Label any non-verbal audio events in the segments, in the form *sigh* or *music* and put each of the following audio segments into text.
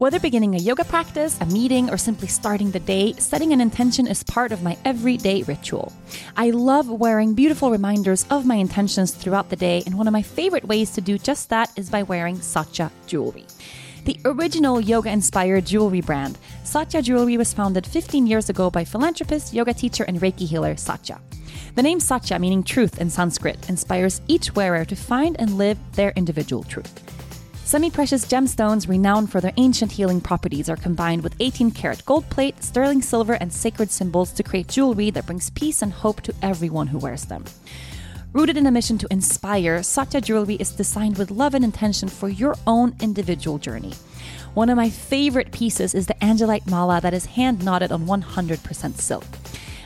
Whether beginning a yoga practice, a meeting, or simply starting the day, setting an intention is part of my everyday ritual. I love wearing beautiful reminders of my intentions throughout the day, and one of my favorite ways to do just that is by wearing Satya jewelry. The original yoga inspired jewelry brand, Satya Jewelry was founded 15 years ago by philanthropist, yoga teacher, and Reiki healer Satya. The name Satya, meaning truth in Sanskrit, inspires each wearer to find and live their individual truth. Semi precious gemstones, renowned for their ancient healing properties, are combined with 18 karat gold plate, sterling silver, and sacred symbols to create jewelry that brings peace and hope to everyone who wears them. Rooted in a mission to inspire, Satya Jewelry is designed with love and intention for your own individual journey. One of my favorite pieces is the Angelite Mala that is hand knotted on 100% silk.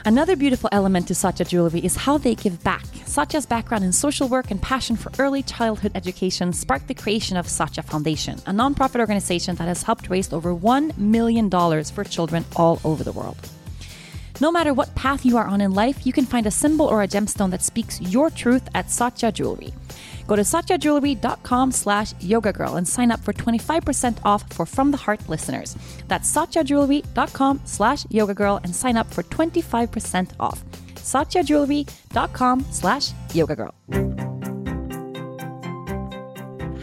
Another beautiful element to Satya Jewelry is how they give back. Satya's background in social work and passion for early childhood education sparked the creation of Satya Foundation, a nonprofit organization that has helped raise over $1 million for children all over the world. No matter what path you are on in life, you can find a symbol or a gemstone that speaks your truth at Satya Jewelry. Go to satyajewelry.com slash yogagirl and sign up for 25% off for From the Heart listeners. That's satyajewelry.com slash yogagirl and sign up for 25% off. satyajewelry.com slash yogagirl.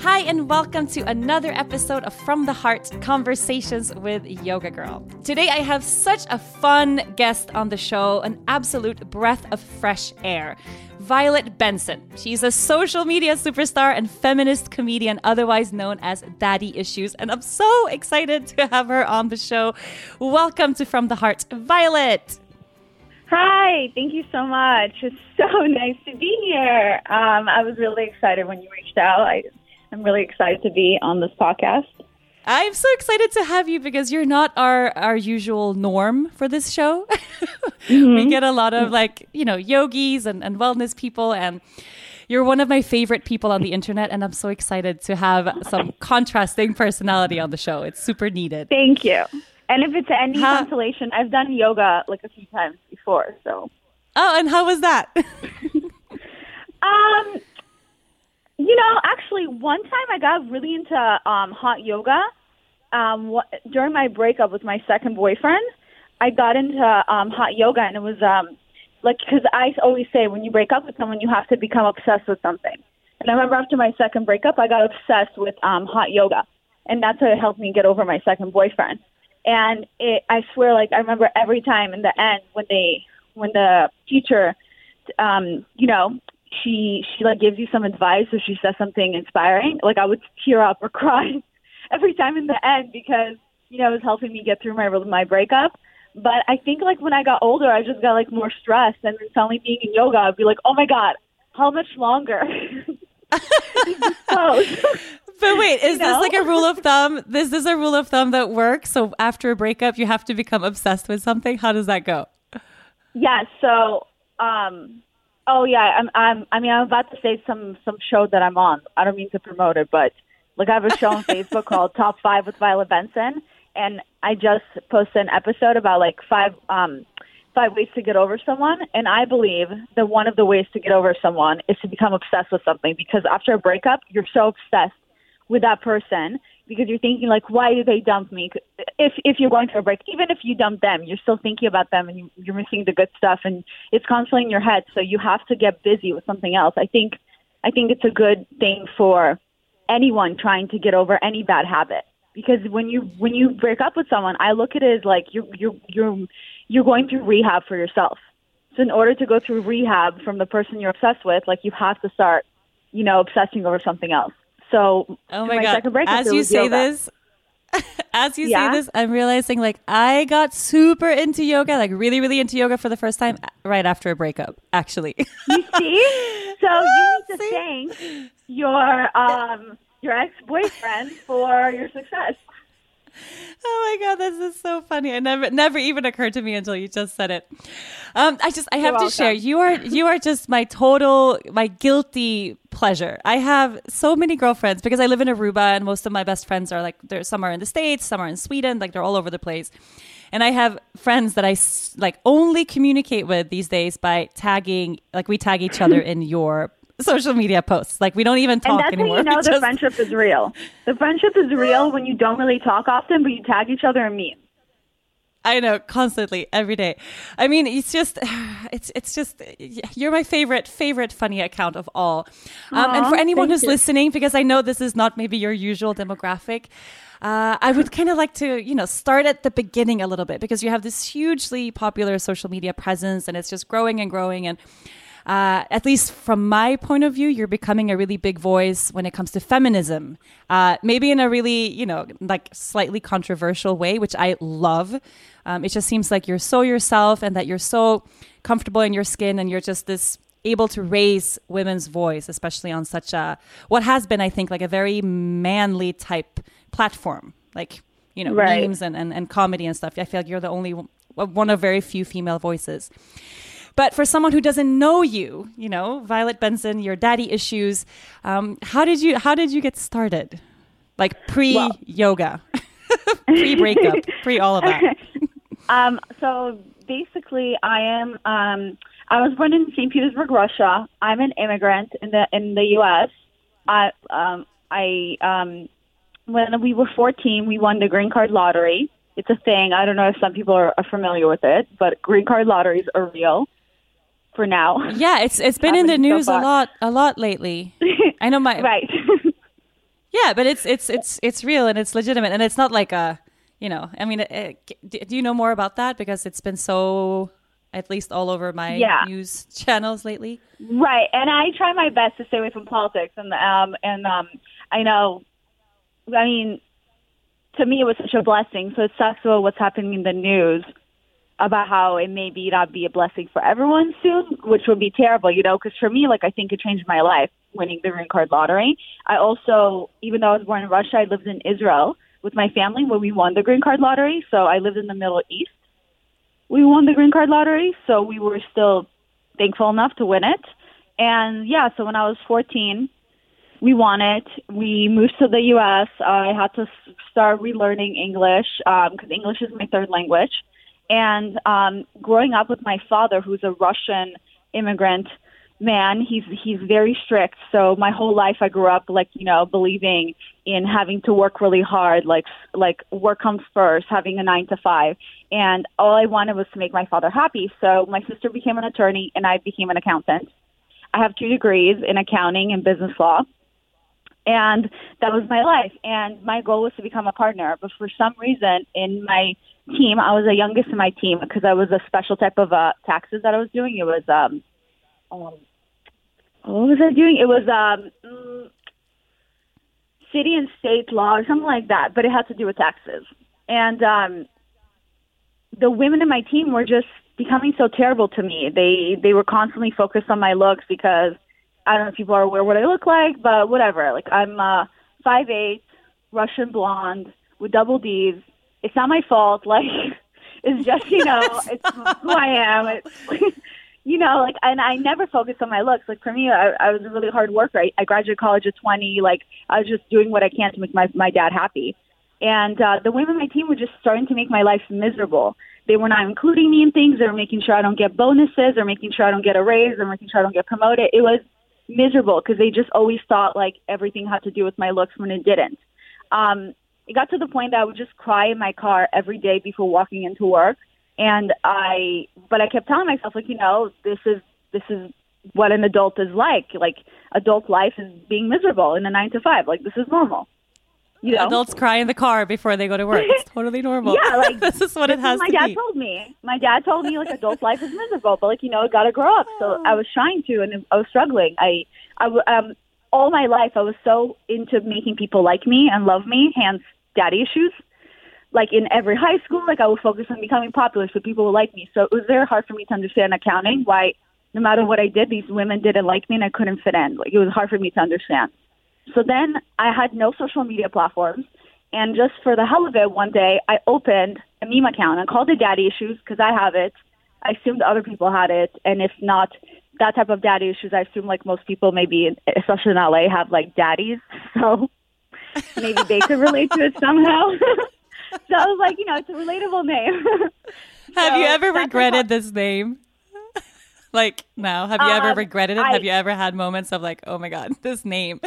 Hi, and welcome to another episode of From the Heart Conversations with Yoga Girl. Today, I have such a fun guest on the show, an absolute breath of fresh air. Violet Benson. She's a social media superstar and feminist comedian, otherwise known as Daddy Issues. And I'm so excited to have her on the show. Welcome to From the Heart, Violet. Hi, thank you so much. It's so *laughs* nice to be here. Um, I was really excited when you reached out. I, I'm really excited to be on this podcast. I'm so excited to have you because you're not our our usual norm for this show. *laughs* mm-hmm. We get a lot of like, you know, yogis and, and wellness people and you're one of my favorite people on the internet and I'm so excited to have some *laughs* contrasting personality on the show. It's super needed. Thank you. And if it's any how- consolation, I've done yoga like a few times before, so Oh, and how was that? *laughs* um you know, actually, one time I got really into um, hot yoga. Um, wh- during my breakup with my second boyfriend, I got into um, hot yoga, and it was um, like because I always say when you break up with someone, you have to become obsessed with something. And I remember after my second breakup, I got obsessed with um, hot yoga, and that's what helped me get over my second boyfriend. And it, I swear, like I remember every time in the end when they when the teacher um, you know, she she like gives you some advice or she says something inspiring, like I would tear up or *laughs* cry every time in the end because you know it was helping me get through my my breakup. But I think like when I got older, I just got like more stressed, and then suddenly being in yoga, I'd be like, oh my god, how much longer? *laughs* *laughs* but wait, is you know? this like a rule of thumb? This is a rule of thumb that works. So after a breakup, you have to become obsessed with something. How does that go? Yeah. So um, Oh yeah, I'm, I'm. I mean, I'm about to say some some show that I'm on. I don't mean to promote it, but like I have a show on *laughs* Facebook called Top Five with Violet Benson, and I just posted an episode about like five um five ways to get over someone. And I believe that one of the ways to get over someone is to become obsessed with something because after a breakup, you're so obsessed with that person because you're thinking like, why did they dump me? If if you're going through a break, even if you dump them, you're still thinking about them and you, you're missing the good stuff, and it's constantly in your head. So you have to get busy with something else. I think I think it's a good thing for anyone trying to get over any bad habit because when you when you break up with someone, I look at it as like you're you're you're you're going through rehab for yourself. So in order to go through rehab from the person you're obsessed with, like you have to start, you know, obsessing over something else. So, oh my, my god! Breakup, *laughs* as you say yoga. this, as you yeah. say this, I'm realizing like I got super into yoga, like really, really into yoga for the first time right after a breakup. Actually, you see, so *laughs* you need to thank your um your ex boyfriend for your success. Oh my god, this is so funny. It never never even occurred to me until you just said it. Um, I just I have You're to welcome. share. You are you are just my total my guilty pleasure. I have so many girlfriends because I live in Aruba and most of my best friends are like there some are in the States, some are in Sweden, like they're all over the place. And I have friends that I like only communicate with these days by tagging like we tag each other in your social media posts. Like we don't even talk and that's anymore. How you *laughs* know We the just- friendship is real. The friendship is real when you don't really talk often, but you tag each other in memes. I know constantly every day. I mean, it's just, *sighs* it's it's just you're my favorite favorite funny account of all. Um, and for anyone who's you. listening, because I know this is not maybe your usual demographic. Uh, I would *laughs* kind of like to, you know, start at the beginning a little bit because you have this hugely popular social media presence and it's just growing and growing. And uh, at least from my point of view, you're becoming a really big voice when it comes to feminism. Uh, maybe in a really, you know, like slightly controversial way, which I love. Um, it just seems like you're so yourself and that you're so comfortable in your skin and you're just this able to raise women's voice, especially on such a, what has been, I think, like a very manly type platform. Like, you know, Right. memes and, and, and comedy and stuff. I feel like you're the only one of very few female voices. But for someone who doesn't know you, you know, Violet Benson, your daddy issues, um, how did you how did you get started? Like pre Well- yoga, *laughs* pre breakup, *laughs* pre all of that. *laughs* Um, so basically, I am. Um, I was born in St. Petersburg, Russia. I'm an immigrant in the in the U.S. I um, I um, when we were 14, we won the green card lottery. It's a thing. I don't know if some people are, are familiar with it, but green card lotteries are real for now. Yeah, it's it's been *laughs* in the Happening so news a lot a lot lately. I know my *laughs* right. *laughs* yeah, but it's it's it's it's real and it's legitimate and it's not like a you know. I mean, it, it, do you know more about that because it's been so at least all over my Yeah. news channels lately. Right, and I try my best to stay away from politics, and um, and um, I know, I mean, to me it was such a blessing. So it sucks about what's happening in the news about how it may be not be a blessing for everyone soon, which would be terrible, you know. Because for me, like I think it changed my life winning the green card lottery. I also, even though I was born in Russia, I lived in Israel with my family when we won the green card lottery. So I lived in the Middle East. We won the green card lottery, so we were still thankful enough to win it. And yeah, so when I was 14, we won it. We moved to the U.S. I had to start relearning English um, because English is my third language. And um, growing up with my father, who's a Russian immigrant man, he's he's very strict. So my whole life, I grew up like you know believing in having to work really hard, like like work comes first, having a nine to five. And all I wanted was to make my father happy. So my sister became an attorney, and I became an accountant. I have two degrees in accounting and business law. And that was my life. And my goal was to become a partner. But for some reason, in my team, I was the youngest in my team because I was a special type of uh, taxes that I was doing. It was, um, um, what was I doing? It was um, mm, city and state law or something like that, but it had to do with taxes. And um, the women in my team were just becoming so terrible to me. They they were constantly focused on my looks because I don't know if people are aware what I look like, but whatever. Like I'm uh five eight, Russian blonde with double D's. It's not my fault. *laughs* Like it's just you know *laughs* it's who I am. It's, *laughs* you know, like and I never focused on my looks. Like for me, I, I was a really hard worker. I, I graduated college at twenty. Like I was just doing what I can to make my my dad happy. And uh, the women on my team were just starting to make my life miserable. They were not including me in things. They were making sure I don't get bonuses or making sure I don't get a raise or making sure I don't get promoted. It was miserable because they just always thought like everything had to do with my looks when it didn't. Um, it got to the point that I would just cry in my car every day before walking into work. And I, but I kept telling myself like, you know, this is, this is what an adult is like. Like adult life is being miserable in a nine to five. Like this is normal. You know? Adults cry in the car before they go to work. It's *laughs* totally normal. Yeah, like *laughs* this is what it This is has my to dad be. told me. My dad told me like adult life is miserable, but like you know, got to grow up. So I was trying to, and I was struggling. I, I, um, all my life I was so into making people like me and love me. Hence, daddy issues. Like in every high school, like I would focus on becoming popular so people would like me. So it was very hard for me to understand accounting. Why, no matter what I did, these women didn't like me and I couldn't fit in. Like it was hard for me to understand. So then I had no social media platforms. And just for the hell of it, one day I opened a meme account and called it Daddy Issues because I have it. I assumed other people had it. And if not that type of daddy issues, I assume like most people, maybe, especially in LA, have like daddies. *laughs* So maybe they could relate to it somehow. *laughs* so I was like, you know, it's a relatable name. *laughs* Have you ever regretted this name? Like now? Have you ever Um, regretted it? I- Have you ever had moments of like, oh my god, *laughs* this name?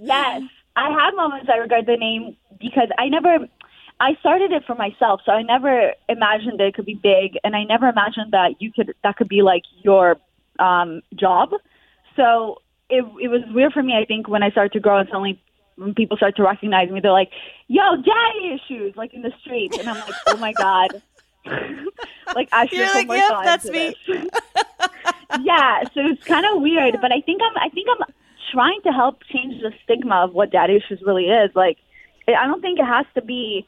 Yes, I had moments I regret the name because I never. I started it for myself, so I never imagined that it could be big, and I never imagined that you could that could be like your um, job. So it it was weird for me. I think when I started to grow and suddenly when people start to recognize me, they're like, "Yo, daddy issues!" Like in the streets, and I'm like, "Oh my god!" *laughs* like I should You're like, "Yep, that's me." *laughs* yeah, so it's kind of weird, but I think I'm I think I'm trying to help change the stigma of what daddy issues really is. Like, I don't think it has to be.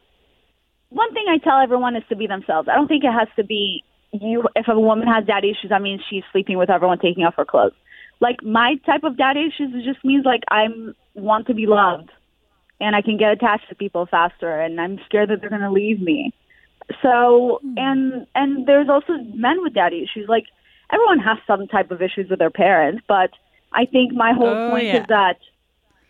One thing I tell everyone is to be themselves. I don't think it has to be you. If a woman has daddy issues, that means she's sleeping with everyone, taking off her clothes. Like my type of daddy issues, just means like I'm want to be loved, and I can get attached to people faster, and I'm scared that they're going to leave me. So hmm. and and there's also men with daddy issues. Like everyone has some type of issues with their parents, but I think my whole Oh, point yeah. is that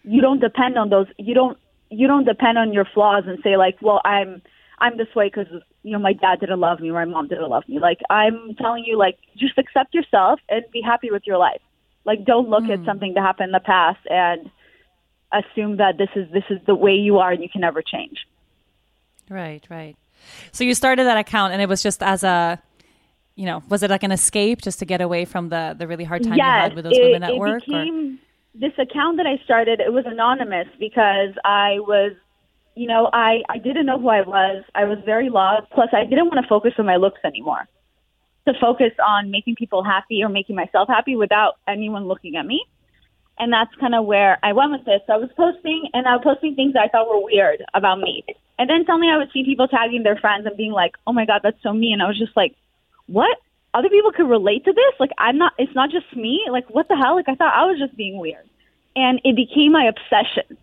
you don't depend on those. You don't you don't depend on your flaws and say like, well, I'm I'm this way because you know my dad didn't love me or my mom didn't love me. Like I'm telling you, like just accept yourself and be happy with your life. Like don't look at hmm. something that happened in the past and assume that this is this is the way you are and you can never change. Right, right. So you started that account, and it was just as a, you know, was it like an escape just to get away from the the really hard time you had with those it, women at it work? or- became this account that I started. It was anonymous because I was, you know, I I didn't know who I was. I was very lost. Plus, I didn't want to focus on my looks anymore. To focus on making people happy or making myself happy without anyone looking at me. And that's kind of where I went with this. So I was posting and I was posting things that I thought were weird about me. And then suddenly I would see people tagging their friends and being like, oh my God, that's so me. And I was just like, what? Other people could relate to this? Like, I'm not, it's not just me. Like, what the hell? Like, I thought I was just being weird. And it became my obsession.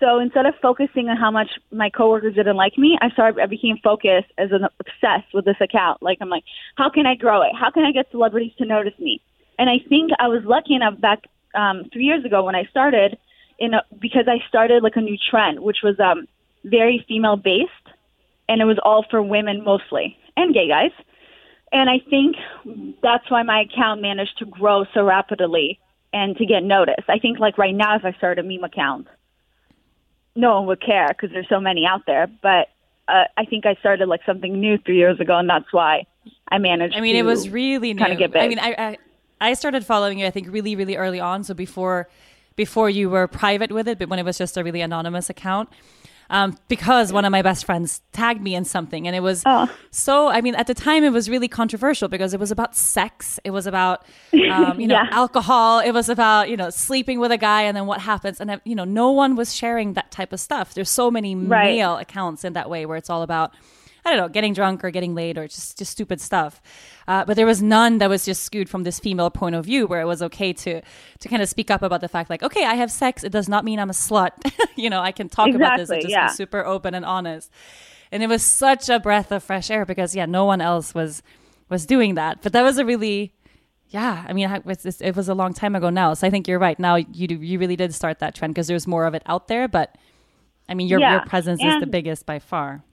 So instead of focusing on how much my coworkers didn't like me, I started, I became focused as an obsessed with this account. Like, I'm like, how can I grow it? How can I get celebrities to notice me? And I think I was lucky enough back um, three years ago when I started, in a, because I started like a new trend, which was um, very female based, and it was all for women mostly and gay guys. And I think that's why my account managed to grow so rapidly and to get noticed. I think like right now, if I started a meme account, no one would care because there's so many out there. But uh, I think I started like something new three years ago, and that's why I managed. I mean, to it was really new. kinda get big. I mean, I, I I started following you. I think really, really early on. So before before you were private with it, but when it was just a really anonymous account. Um, because one of my best friends tagged me in something, and it was Oh. so. I mean, at the time, it was really controversial because it was about sex. It was about, um, *laughs* you know, Yeah. alcohol. It was about you know sleeping with a guy, and then what happens. And uh, you know, no one was sharing that type of stuff. There's so many Right. male accounts in that way where it's all about I don't know, getting drunk or getting laid or just just stupid stuff. Uh, but there was none that was just skewed from this female point of view, where it was okay to to kind of speak up about the fact, like, okay, I have sex. It does not mean I'm a slut. *laughs* you know, I can talk about this and just yeah. be super open and honest. And it was such a breath of fresh air because yeah, no one else was was doing that. But that was a really yeah, I mean, I- it's, it's, it was a long time ago now, so I think you're right. Now you do, you really did start that trend because there's more of it out there. But I mean, your Yeah, your presence is the biggest by far.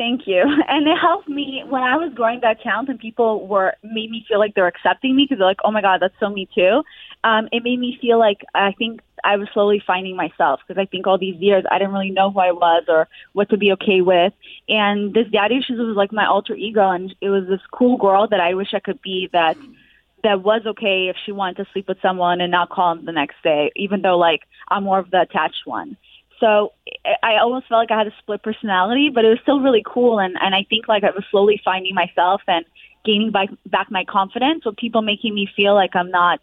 Thank you. *laughs* And it helped me when I was growing that account and people were made me feel like they're accepting me because they're like, oh my God, that's so me too. Um, it made me feel like I think I was slowly finding myself because I think all these years I didn't really know who I was or what to be okay with. And this daddy issues was like my alter ego and it was this cool girl that I wish I could be that that was okay if she wanted to sleep with someone and not call him the next day, even though like I'm more of the attached one. So I almost felt like I had a split personality, but it was still really cool. And, and I think like I was slowly finding myself and gaining back, back my confidence with people making me feel like I'm not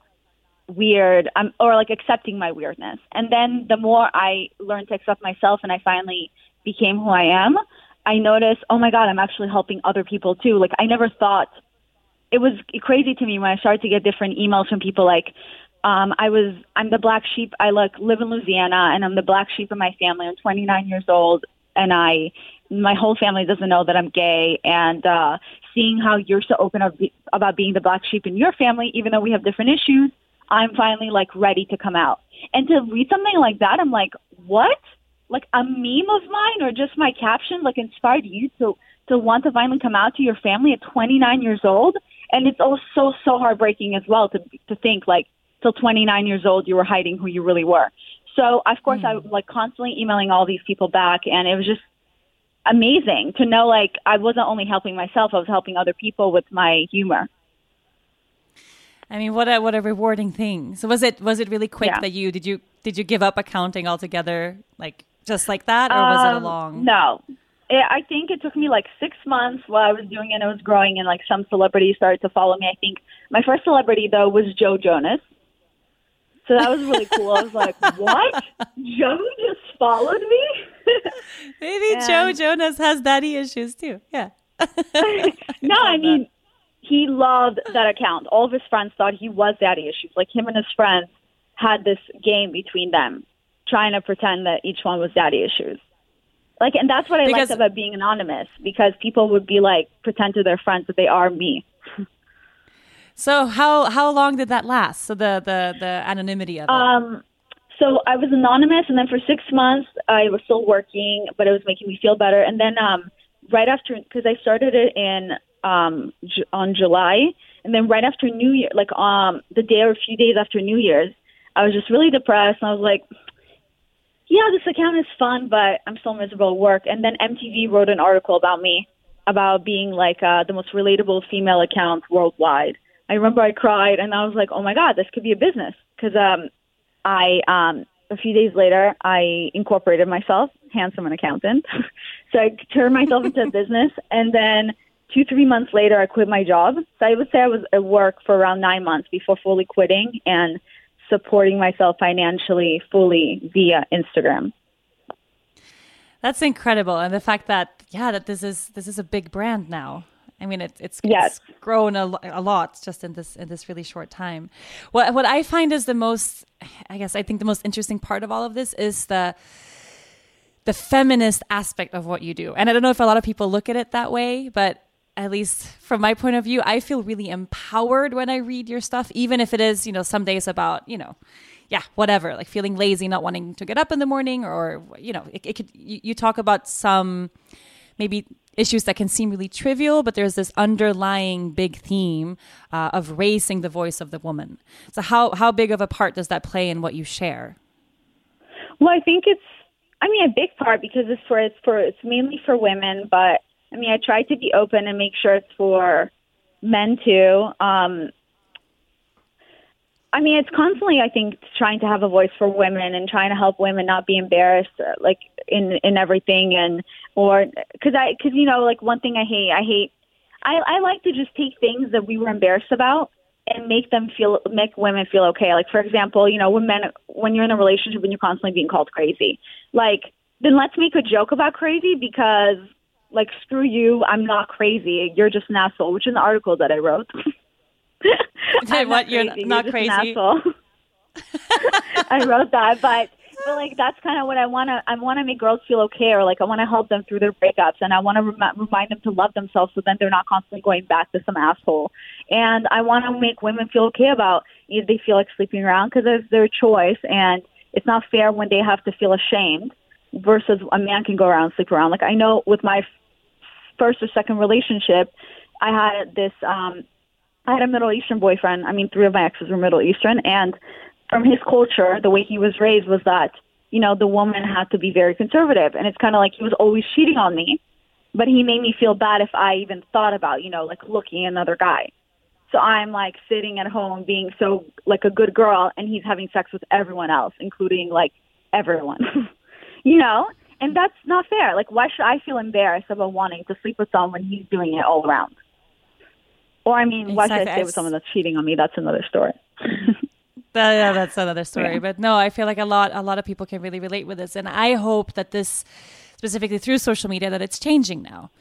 weird I'm, or like accepting my weirdness. And then the more I learned to accept myself and I finally became who I am, I noticed, oh my God, I'm actually helping other people too. Like I never thought it was crazy to me when I started to get different emails from people like, um, I was, I'm the black sheep. I like live in Louisiana and I'm the black sheep of my family. I'm 29 years old and I, my whole family doesn't know that I'm gay. And, uh, seeing how you're so open up, about being the black sheep in your family, even though we have different issues, I'm finally like ready to come out. And to read something like that, I'm like, what? Like a meme of mine or just my caption like inspired you to, to want to finally come out to your family at 29 years old and it's also so so heartbreaking as well to to think like till 29 years old you were hiding who you really were. So of course mm. I was like constantly emailing all these people back, and it was just amazing to know like I wasn't only helping myself, I was helping other people with my humor. I mean, what a what a rewarding thing. So was it was it really quick yeah. that you did you did you give up accounting altogether, like just like that, or was um, it a um, long? No, it, I think it took me like six months while I was doing it. It was growing, and like some celebrities started to follow me. I think my first celebrity though was Joe Jonas. So that was really cool. I was like, "What? Joe just followed me?" *laughs* Maybe and, Joe Jonas has daddy issues too. Yeah. *laughs* no, *laughs* I mean, he loved that account. All of his friends thought he was daddy issues. Like him and his friends had this game between them, trying to pretend that each one was daddy issues. Like, and that's what I because, liked about being anonymous because people would be like pretend to their friends that they are me. So how how long did that last? So the the the anonymity of it. Um, so I was anonymous, and then for six months I was still working, but it was making me feel better. And then um, right after, because I started it in um, j- on July, and then right after New Year, like um, the day or a few days after New Year's, I was just really depressed. And I was like, yeah, this account is fun, but I'm still miserable at work. And then MTV wrote an article about me, about being like uh, the most relatable female account worldwide. I remember I cried, and I was like, oh my god, this could be a business because um, I um, a few days later I incorporated myself, handsome an accountant. *laughs* so I turned myself into a business, and then two three months later I quit my job. So I would say I was at work for around nine months before fully quitting and supporting myself financially fully via Instagram. That's incredible, and the fact that yeah, that this is this is a big brand now. I mean, it, it's yes. it's grown a, a lot just in this in this really short time. What what I find is the most, I guess, I think the most interesting part of all of this is the the feminist aspect of what you do. And I don't know if a lot of people look at it that way, but at least from my point of view, I feel really empowered when I read your stuff, even if it is, you know, some days about, you know, yeah, whatever, like feeling lazy, not wanting to get up in the morning, or, you know, it, it could, you, you talk about some maybe issues that can seem really trivial, but there's this underlying big theme uh, of raising the voice of the woman. So, how, how big of a part does that play in what you share? Well, I think it's, I mean, a big part because it's for, it's for, it's mainly for women, but I mean, I try to be open and make sure it's for men too. Um, I mean, it's constantly, I think, trying to have a voice for women and trying to help women not be embarrassed, uh, like in in everything, and or because I, because you know, like one thing I hate, I hate, I I like to just take things that we were embarrassed about and make them feel, make women feel okay. Like for example, you know, when men, when you're in a relationship and you're constantly being called crazy, like then let's make a joke about crazy because like screw you, I'm not crazy. You're just an asshole, which is an article that I wrote. *laughs* I'm what? Not you're crazy. not you're crazy. asshole. *laughs* *laughs* I wrote that, but but like that's kind of what I want to. I want to make girls feel okay, or like I want to help them through their breakups, and I want to rem- remind them to love themselves, so then they're not constantly going back to some asshole. And I want to make women feel okay about if they feel like sleeping around because it's their choice, and it's not fair when they have to feel ashamed versus a man can go around and sleep around. Like I know with my first or second relationship, I had this. um I had a Middle Eastern boyfriend. I mean, three of my exes were Middle Eastern, and from his culture, the way he was raised was that you know the woman had to be very conservative, and it's kind of like he was always cheating on me, but he made me feel bad if I even thought about you know like looking at another guy. So I'm like sitting at home being so like a good girl, and he's having sex with everyone else, including like everyone. *laughs* you know, and that's not fair. Like, why should I feel embarrassed about wanting to sleep with someone when he's doing it all around? Or, I mean, why should I stay with someone that's cheating on me? That's another story. *laughs* that, yeah, that's another *laughs* story. Yeah. But no, I feel like a lot, a lot of people can really relate with this, and I hope that this, specifically through social media, that it's changing now.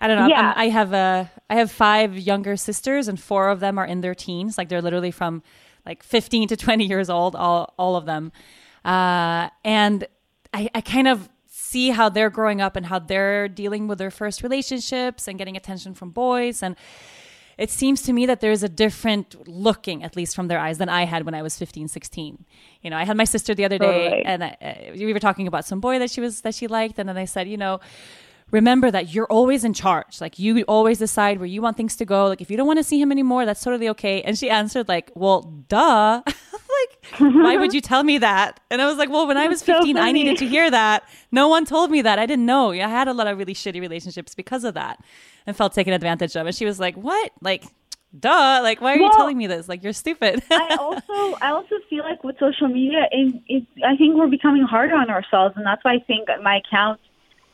I don't know. Yeah. i have a, I have five younger sisters, and four of them are in their teens. Like they're literally from like 15 to 20 years old, all, all of them. Uh, and I, I kind of see how they're growing up and how they're dealing with their first relationships and getting attention from boys and it seems to me that there's a different looking at least from their eyes than i had when i was 15 16 you know i had my sister the other day and I, uh, we were talking about some boy that she was that she liked and then i said you know remember that you're always in charge. Like you always decide where you want things to go. Like if you don't want to see him anymore, that's totally okay. And she answered like, well, duh. *laughs* like, why would you tell me that? And I was like, well, when I was 15, so I needed to hear that. No one told me that. I didn't know. I had a lot of really shitty relationships because of that and felt taken advantage of. And she was like, what? Like, duh like why are well, you telling me this like you're stupid *laughs* i also i also feel like with social media it, it, i think we're becoming harder on ourselves and that's why i think my account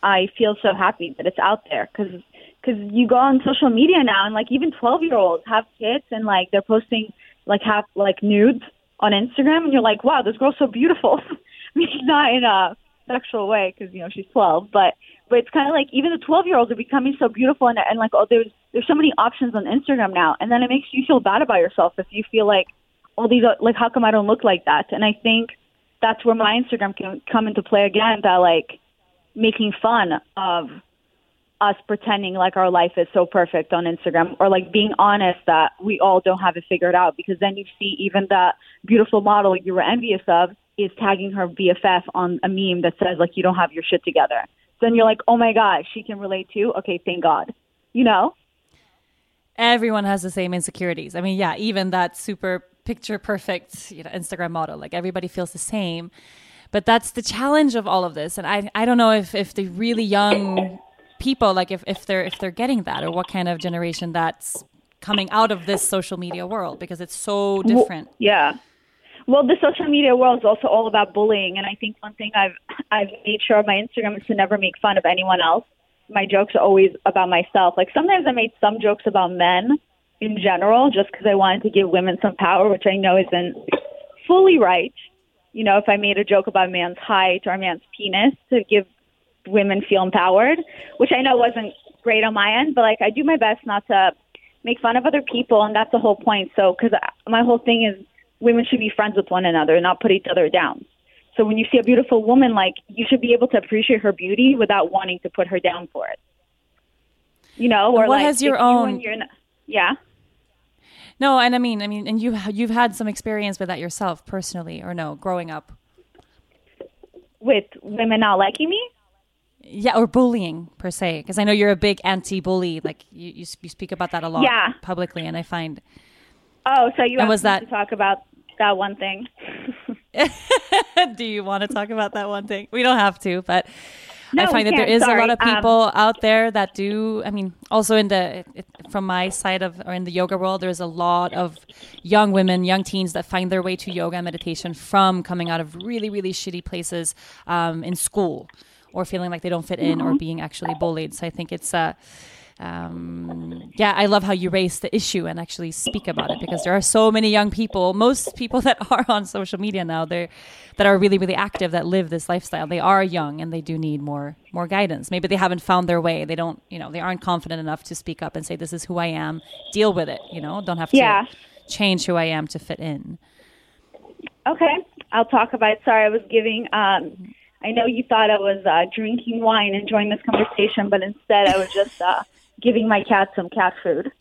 I feel so happy that it's out there because because you go on social media now and like even 12 year olds have kids and like they're posting like have like nudes on Instagram and you're like wow this girl's so beautiful. *laughs* I mean not in a sexual way because you know she's 12 but but it's kind of like even the 12 year olds are becoming so beautiful and, and like oh there's there's so many options on Instagram now and then it makes you feel bad about yourself if you feel like all these like how come I don't look like that? And I think that's where my Instagram can come into play again that like making fun of us pretending like our life is so perfect on Instagram or like being honest that we all don't have it figured out because then you see even that beautiful model you were envious of is tagging her BFF on a meme that says like you don't have your shit together. Then you're like, "Oh my god, she can relate too." Okay, thank God. You know? Everyone has the same insecurities. I mean, yeah, even that super picture perfect, you know, Instagram model, like everybody feels the same but that's the challenge of all of this. And i i don't know if if the really young people like if, if they're if they're getting that or what kind of generation that's coming out of this social media world because it's so different. well, yeah. Well the social media world is also all about bullying. And i think one thing i've i've made sure on my instagram is to never make fun of anyone else. My jokes are always about myself. Like sometimes i made some jokes about men in general just because i wanted to give women some power which i know isn't fully right you know, if I made a joke about a man's height or a man's penis to give women feel empowered, which I know wasn't great on my end, but like I do my best not to make fun of other people, and that's the whole point. So, because my whole thing is women should be friends with one another, not put each other down. So when you see a beautiful woman, like you should be able to appreciate her beauty without wanting to put her down for it. You know, or what like has your own? You yeah. No, and I mean, I mean, and you you've had some experience with that yourself personally, or no, growing up with women not liking me. Yeah, or bullying per se, because I know you're a big anti-bully. Like you, you, you speak about that a lot yeah. publicly, and I find. Oh, so you was that to talk about that one thing? *laughs* Do you want to talk about that one thing? We don't have to, but no, I find that there is Sorry. a lot of um, people um, out there that do. I mean, also in the it, from my side of or in the yoga world, there's a lot of young women, young teens that find their way to yoga and meditation from coming out of really, really shitty places um, in school, or feeling like they don't fit in, mm-hmm. or being actually bullied. So I think it's. Uh, um, yeah, I love how you raise the issue and actually speak about it because there are so many young people, most people *laughs* that are on social media now, they that are really, really active that live this lifestyle. They are young and they do need more more guidance. Maybe they haven't found their way. They don't, you know, they aren't confident enough to speak up and say, "This is who I am." Deal with it. You know, don't have to yeah. change who I am to fit in. Okay, I'll talk about it. Sorry, I was giving. Um, I know you thought I was uh, drinking wine, enjoying this conversation, but instead I was just. Uh, giving my cat some cat food.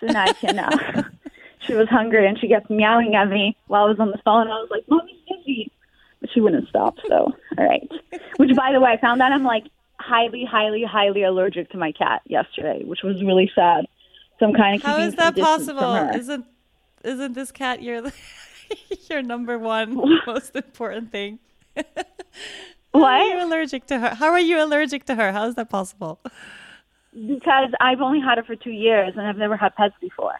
So now I can. Uh, *laughs* she was hungry and she kept meowing at me while I was on the phone. I was like, "Mommy's busy," but she wouldn't stop. So all right. Which, by the way, I found out I'm like highly, highly, highly allergic to my cat yesterday, which was really sad. So I'm kind of how is that possible? Isn't isn't this cat your *laughs* your number one most important thing? *laughs* What? How are you allergic to her? How are you allergic to her? How is that possible? Because I've only had it for two years and I've never had pets before.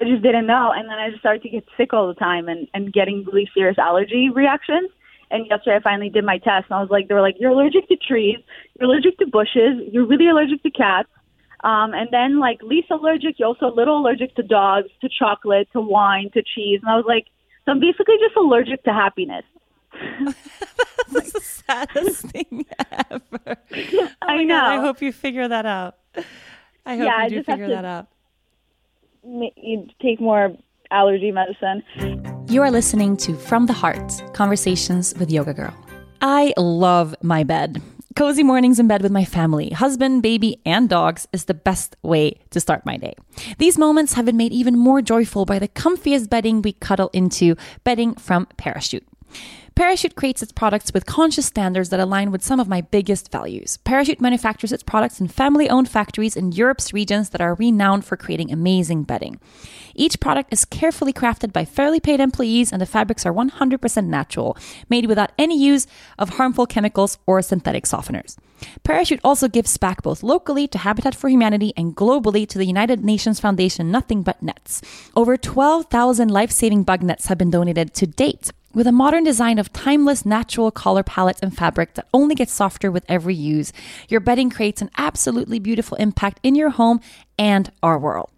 I just didn't know, and then I just started to get sick all the time and and getting really serious allergy reactions. And yesterday I finally did my test, and I was like, they were like, you're allergic to trees, you're allergic to bushes, you're really allergic to cats. Um, and then like least allergic, you're also a little allergic to dogs, to chocolate, to wine, to cheese. And I was like, so I'm basically just allergic to happiness. *laughs* That's the saddest thing ever. *laughs* Oh I know. God, I hope you figure that out. *laughs* I hope yeah, you do figure that out. You take more allergy medicine. You are listening to From the Heart Conversations with Yoga Girl. I love my bed. Cozy mornings in bed with my family, husband, baby, and dogs is the best way to start my day. These moments have been made even more joyful by the comfiest bedding we cuddle into, bedding from Parachute. Parachute creates its products with conscious standards that align with some of my biggest values. Parachute manufactures its products in family owned factories in Europe's regions that are renowned for creating amazing bedding. Each product is carefully crafted by fairly paid employees, and the fabrics are 100% natural, made without any use of harmful chemicals or synthetic softeners. Parachute also gives back both locally to Habitat for Humanity and globally to the United Nations Foundation Nothing But Nets. Over 12,000 life saving bug nets have been donated to date. With a modern design of timeless natural color palettes and fabric that only gets softer with every use, your bedding creates an absolutely beautiful impact in your home and our world.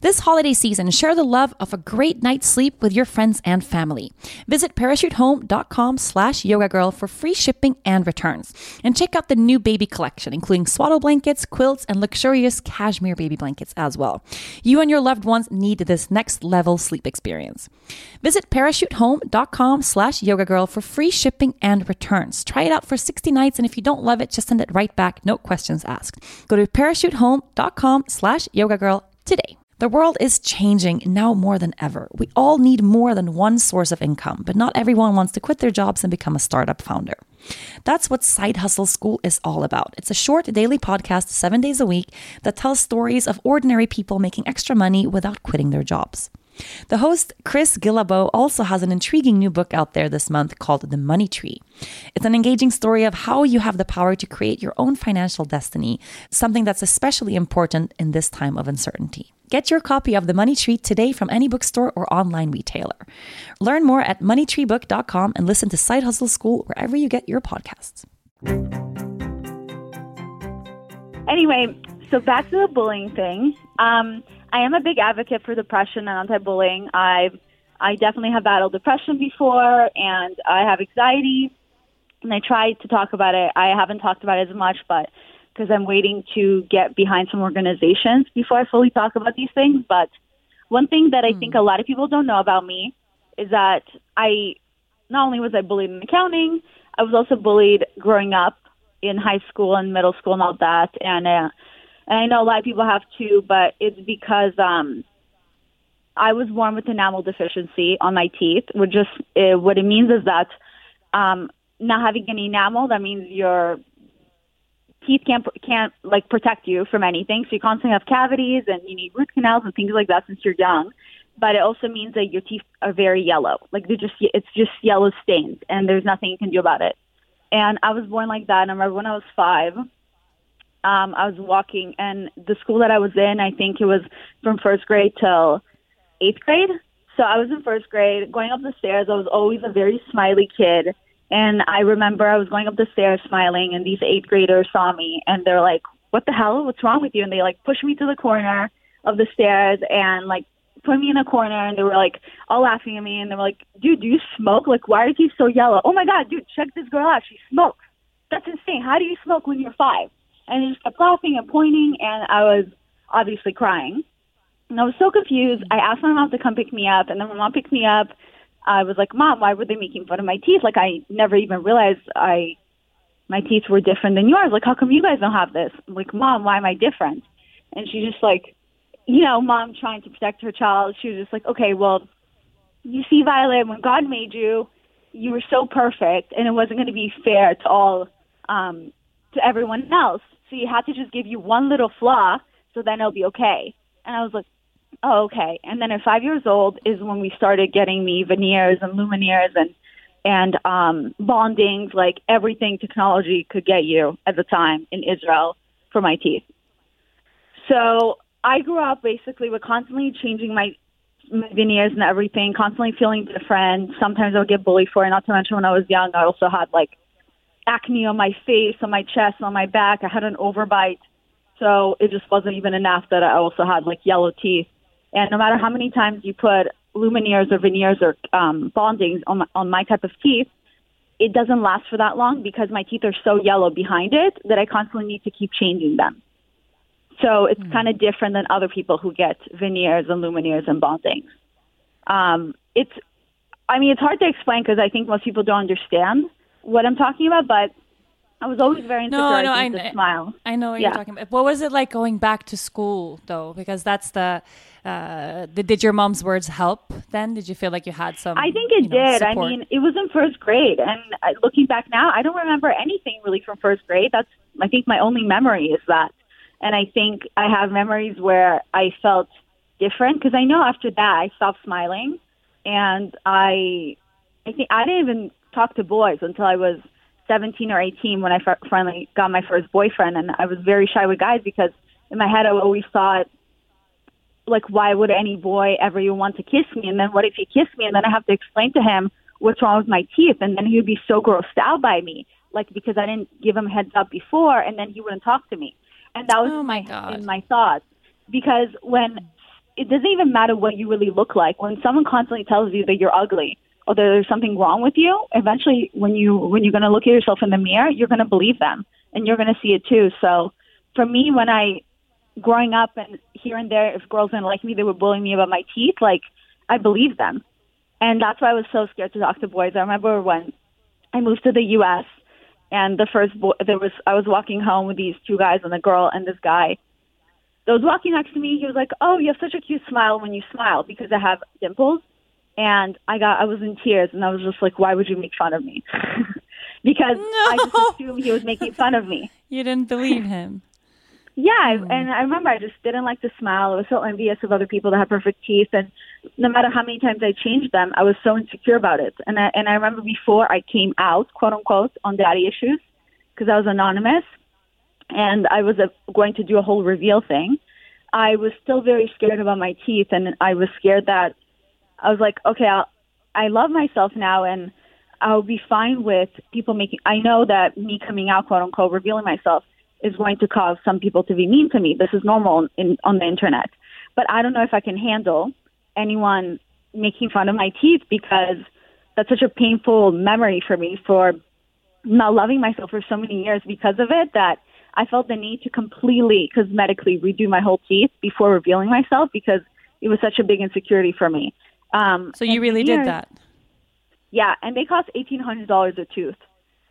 This holiday season, share the love of a great night's sleep with your friends and family. Visit parachutehome.com slash yoga girl for free shipping and returns. And check out the new baby collection, including swaddle blankets, quilts, and luxurious cashmere baby blankets as well. You and your loved ones need this next level sleep experience. Visit parachutehome.com slash yoga girl for free shipping and returns. Try it out for 60 nights, and if you don't love it, just send it right back, no questions asked. Go to parachutehome.com slash yoga girl today. The world is changing now more than ever. We all need more than one source of income, but not everyone wants to quit their jobs and become a startup founder. That's what Side Hustle School is all about. It's a short daily podcast, seven days a week, that tells stories of ordinary people making extra money without quitting their jobs. The host, Chris Guillebeau, also has an intriguing new book out there this month called The Money Tree. It's an engaging story of how you have the power to create your own financial destiny, something that's especially important in this time of uncertainty. Get your copy of The Money Tree today from any bookstore or online retailer. Learn more at moneytreebook.com and listen to Side Hustle School wherever you get your podcasts. Anyway, so back to the bullying thing. Um, I am a big advocate for depression and anti-bullying. I've I definitely have battled depression before, and I have anxiety. And I tried to talk about it. I haven't talked about it as much, but because I'm waiting to get behind some organizations before I fully talk about these things. But one thing that I think a lot of people don't know about me is that I not only was I bullied in accounting, I was also bullied growing up in high school and middle school and all that. And uh, and I know a lot of people have too, but it's because um, I was born with enamel deficiency on my teeth. Which just uh, what it means is that um, not having any enamel, that means your teeth can't can't like protect you from anything. So you constantly have cavities, and you need root canals and things like that since you're young. But it also means that your teeth are very yellow, like they're just it's just yellow stains, and there's nothing you can do about it. And I was born like that. And I remember when I was five, um, I was walking, and the school that I was in, I think it was from first grade till eighth grade. So I was in first grade, going up the stairs. I was always a very smiley kid and I remember I was going up the stairs smiling, and these eighth graders saw me, and they're like, "What the hell? What's wrong with you?" And they like pushed me to the corner of the stairs and like put me in a corner, and they were like all laughing at me, and they were like, "Dude, do you smoke? Like, why are your teeth so yellow? Oh my god, dude, check this girl out. She smokes. That's insane. How do you smoke when you're five? And they just kept laughing and pointing, and I was obviously crying. And I was so confused. I asked my mom to come pick me up, and then my mom picked me up I was like, Mom, why were they making fun of my teeth? Like, I never even realized I my teeth were different than yours. Like, how come you guys don't have this? I'm like, Mom, why am I different? And she's just like, you know, mom trying to protect her child. She was just like, okay, well, you see, Violet, when God made you, you were so perfect, and it wasn't going to be fair to all, um, to everyone else. So you had to just give you one little flaw, so then it'll be okay. And I was like, Oh, okay. And then at five years old is when we started getting me veneers and lumineers and and um, bondings, like everything technology could get you at the time in Israel for my teeth. So I grew up basically with constantly changing my, my veneers and everything, constantly feeling different. Sometimes I would get bullied for it. Not to mention when I was young, I also had like acne on my face, on my chest, on my back. I had an overbite. So it just wasn't even enough that I also had like yellow teeth. And no matter how many times you put lumineers or veneers or um, bondings on my, on my type of teeth, it doesn't last for that long because my teeth are so yellow behind it that I constantly need to keep changing them. So it's mm. kind of different than other people who get veneers and lumineers and bondings. Um, it's, I mean, it's hard to explain because I think most people don't understand what I'm talking about, but I was always very insecure. No, I no, I- to smile. I know what Yeah. you're talking about. What was it like going back to school though? Because that's the. Uh, did, did your mom's words help then? Did you feel like you had some? I think it you know, did. I mean, it was in first grade, and looking back now, I don't remember anything really from first grade. That's I think my only memory is that, and I think I have memories where I felt different because I know after that I stopped smiling, and I, I think I didn't even talk to boys until I was 17 or 18 when I finally got my first boyfriend, and I was very shy with guys because in my head I always thought like why would any boy ever even want to kiss me? And then what if he kissed me? And then i have to explain to him what's wrong with my teeth and then he would be so grossed out by me like because i didn't give him a heads up before and then he wouldn't talk to me. And that was Oh, my my God. in my thoughts. Because when it doesn't even matter what you really look like when someone constantly tells you that you're ugly or there's something wrong with you eventually when you when you're going to look at yourself in the mirror you're going to believe them and you're going to see it too so for me when i growing up and here and there, if girls didn't like me, they would bully me about my teeth. Like, I believed them. And that's why I was so scared to talk to boys. I remember when I moved to the U.S. and the first boy, there was, I was walking home with these two guys and a girl and this guy that was walking next to me. He was like, Oh, you have such a cute smile when you smile because I have dimples. And I got, I was in tears and I was just like, Why would you make fun of me? *laughs* because I just assumed he was making fun of me. *laughs* you didn't believe him. Yeah, I and I remember I just didn't like to smile. I was so envious of other people that had perfect teeth, and no matter how many times I changed them, I was so insecure about it. And I and I remember before I came out, quote unquote, on daddy issues, because I was anonymous, and I was uh going to do a whole reveal thing. I was still very scared about my teeth, and I was scared that I was like, okay, I'll, I love myself now, and I'll be fine with people making. I know that me coming out, quote unquote, revealing myself is going to cause some people to be mean to me. This is normal in, on the internet. But I don't know if I can handle anyone making fun of my teeth because that's such a painful memory for me for not loving myself for so many years because of it that I felt the need to completely cosmetically redo my whole teeth before revealing myself because it was such a big insecurity for me. Um, So you really did that. yeah, and they cost eighteen hundred dollars a tooth.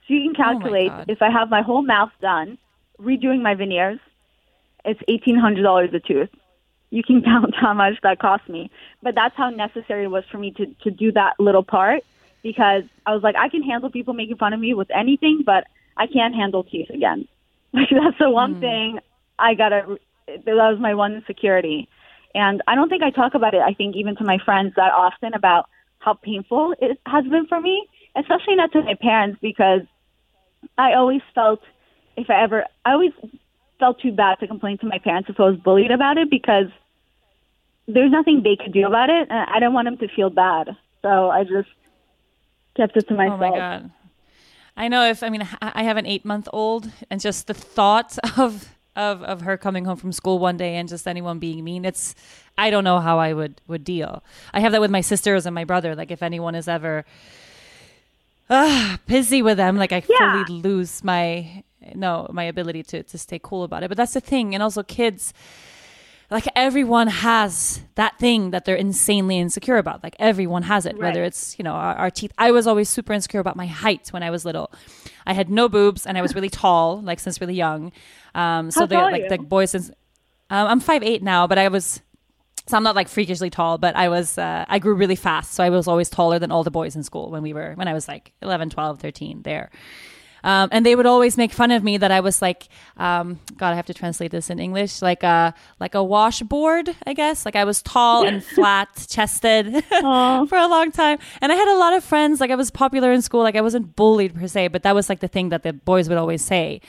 So you can Oh calculate God. if I have my whole mouth done, redoing my veneers, it's eighteen hundred dollars a tooth. You can *laughs* count how much that cost me. But that's how necessary it was for me to, to do that little part because I was like, I can handle people making fun of me with anything, but I can't handle teeth again. *laughs* Like that's the one Hmm. thing I gotta that was my one insecurity. And I don't think I talk about it, I think, even to my friends that often about how painful it has been for me, especially not to my parents, because I always felt if I ever, I always felt too bad to complain to my parents if I was bullied about it because there's nothing they could do about it. And I don't want them to feel bad. So I just kept it to myself. Oh my god. I know if I mean I I have an eight month old and just the thought *laughs* of of of her coming home from school one day and just anyone being mean it's I don't know how I would would deal. I have that with my sisters and my brother. Like if anyone is ever uh, pissy with them, like I Yeah. fully lose my no my ability to to stay cool about it. But that's the thing, and also kids like everyone has that thing that they're insanely insecure about. Like everyone has it, whether it's you know our, our teeth. I was always super insecure about my height when I was little. I had no boobs and I was really tall, like since really young. Um, so How like you? the boys since um, I'm five eight now, but I was. So I'm not like freakishly tall, but I was uh, I grew really fast, so I was always taller than all the boys in school when we were when I was like 11, 12, 13 there. Um, and they would always make fun of me that I was like, um, God, I have to translate this in English, like a like a washboard, I guess. Like I was tall and *laughs* flat chested *laughs* for a long time, and I had a lot of friends. Like I was popular in school. Like I wasn't bullied per se, but that was like the thing that the boys would always say.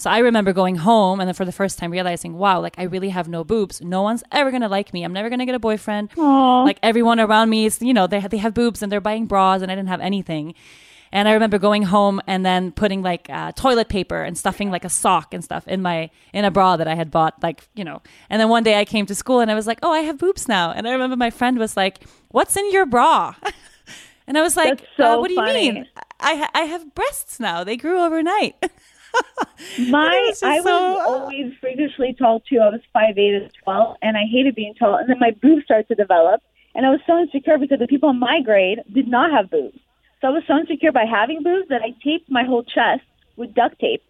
So I remember going home and then for the first time realizing, wow, like I really have no boobs. No one's ever gonna like me. I'm never gonna get a boyfriend. Like everyone around me is, you know, they have, they have boobs and they're buying bras, and I didn't have anything. And I remember going home and then putting like uh, toilet paper and stuffing like a sock and stuff in my in a bra that I had bought, like you know. And then one day I came to school and I was like, "Oh, I have boobs now." And I remember my friend was like, "What's in your bra?" *laughs* and I was like, so uh, "What do you funny. mean? I ha- I have breasts now. They grew overnight." *laughs* My, was I was so- always freakishly tall too. I was five eight as well, and I hated being tall. And then my boobs started to develop, and I was so insecure because the people in my grade did not have boobs. So I was so insecure by having boobs that I taped my whole chest with duct tape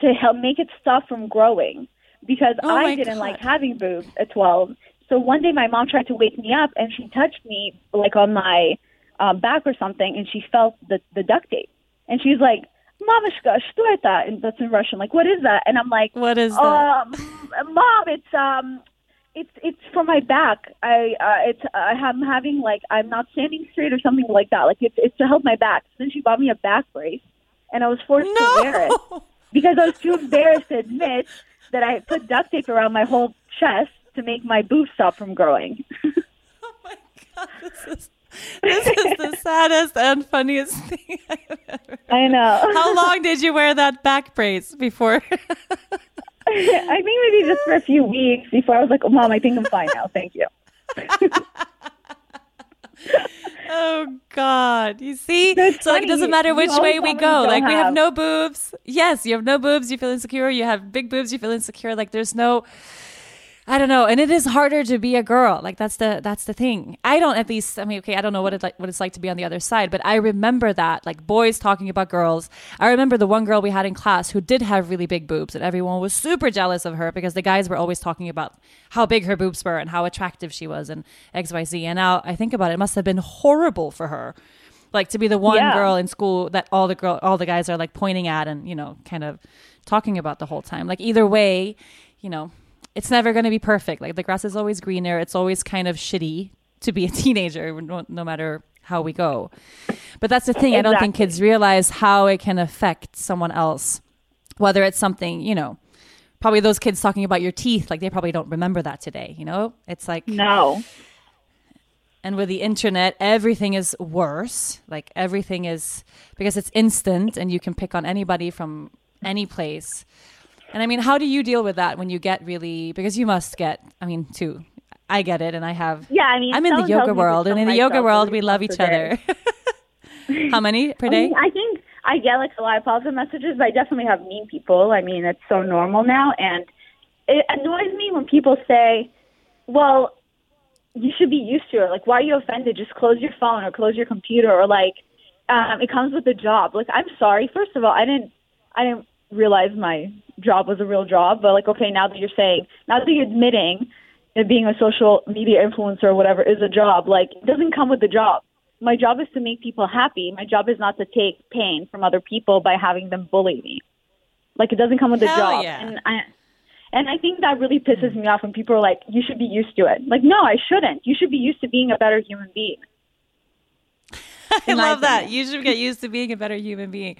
to help make it stop from growing because Oh my I didn't God. like having boobs at 12. So one day my mom tried to wake me up and she touched me like on my um, back or something and she felt the, the duct tape. And she's like, Mamashka, что это? And that's in Russian. Like, what is that? And I'm like, What is that? um, mom, it's um, it's it's for my back. I uh, it's I am having like I'm not standing straight or something like that. Like it's it's to help my back. So then she bought me a back brace, and I was forced to wear it *laughs* because I was too embarrassed to admit that I had put duct tape around my whole chest to make my boobs stop from growing. *laughs* Oh my god, this is this is the saddest and funniest *laughs* thing I've ever. I know. How long did you wear that back brace before? *laughs* I think maybe just for a few weeks before I was like, oh, mom, I think I'm fine now. Thank you. *laughs* oh God! You see, That's so like it doesn't matter which way we go. Like we have have. no boobs. Yes, you have no boobs. You feel insecure. You have big boobs. You feel insecure. Like there's no. I don't know, and it is harder to be a girl. Like that's the that's the thing. I don't at least. I mean, okay, I don't know what it like what it's like to be on the other side, but I remember that like boys talking about girls. I remember the one girl we had in class who did have really big boobs, and everyone was super jealous of her because the guys were always talking about how big her boobs were and how attractive she was and X Y Z. And now I think about it, it must have been horrible for her, like to be the one Yeah. girl in school that all the girl all the guys are like pointing at and you know kind of talking about the whole time. Like either way, you know it's never going to be perfect. Like the grass is always greener. It's always kind of shitty to be a *laughs* teenager, no, no matter how we go. But that's the thing. I don't think kids realize how it can affect someone else, whether it's something, you know, probably those kids talking about your teeth, like they probably don't remember that today, you know? It's like, No. and with the internet, everything is worse. Like everything is because it's instant and you can pick on anybody from any place. And I mean, how do you deal with that when you get really because you must get, I mean, too. I get it and I have Yeah, I mean, I'm in the yoga tells me to world and in the yoga world we love each other. *laughs* *laughs* how many per I, day? mean, I think I get like a lot of positive messages, but I definitely have mean people. I mean, it's so normal now, and it annoys me when people say, "Well, you should be used to it. Like, why are you offended? Just close your phone or close your computer, or like, um, it comes with the job." Like, I'm sorry. First of all, I didn't, I didn't realize my job was a real job, but like, okay, now that you're saying, now that you're admitting that being a social media influencer or whatever is a job, like, it doesn't come with the job my job is to make people happy. My job is not to take pain from other people by having them bully me. Like it doesn't come with the job. yeah. And I and I think that really pisses me off when people are like, You should be used to it. Like, no, I shouldn't. You should be used to being a better human being. *laughs* I love that. You should get used to being a better human being.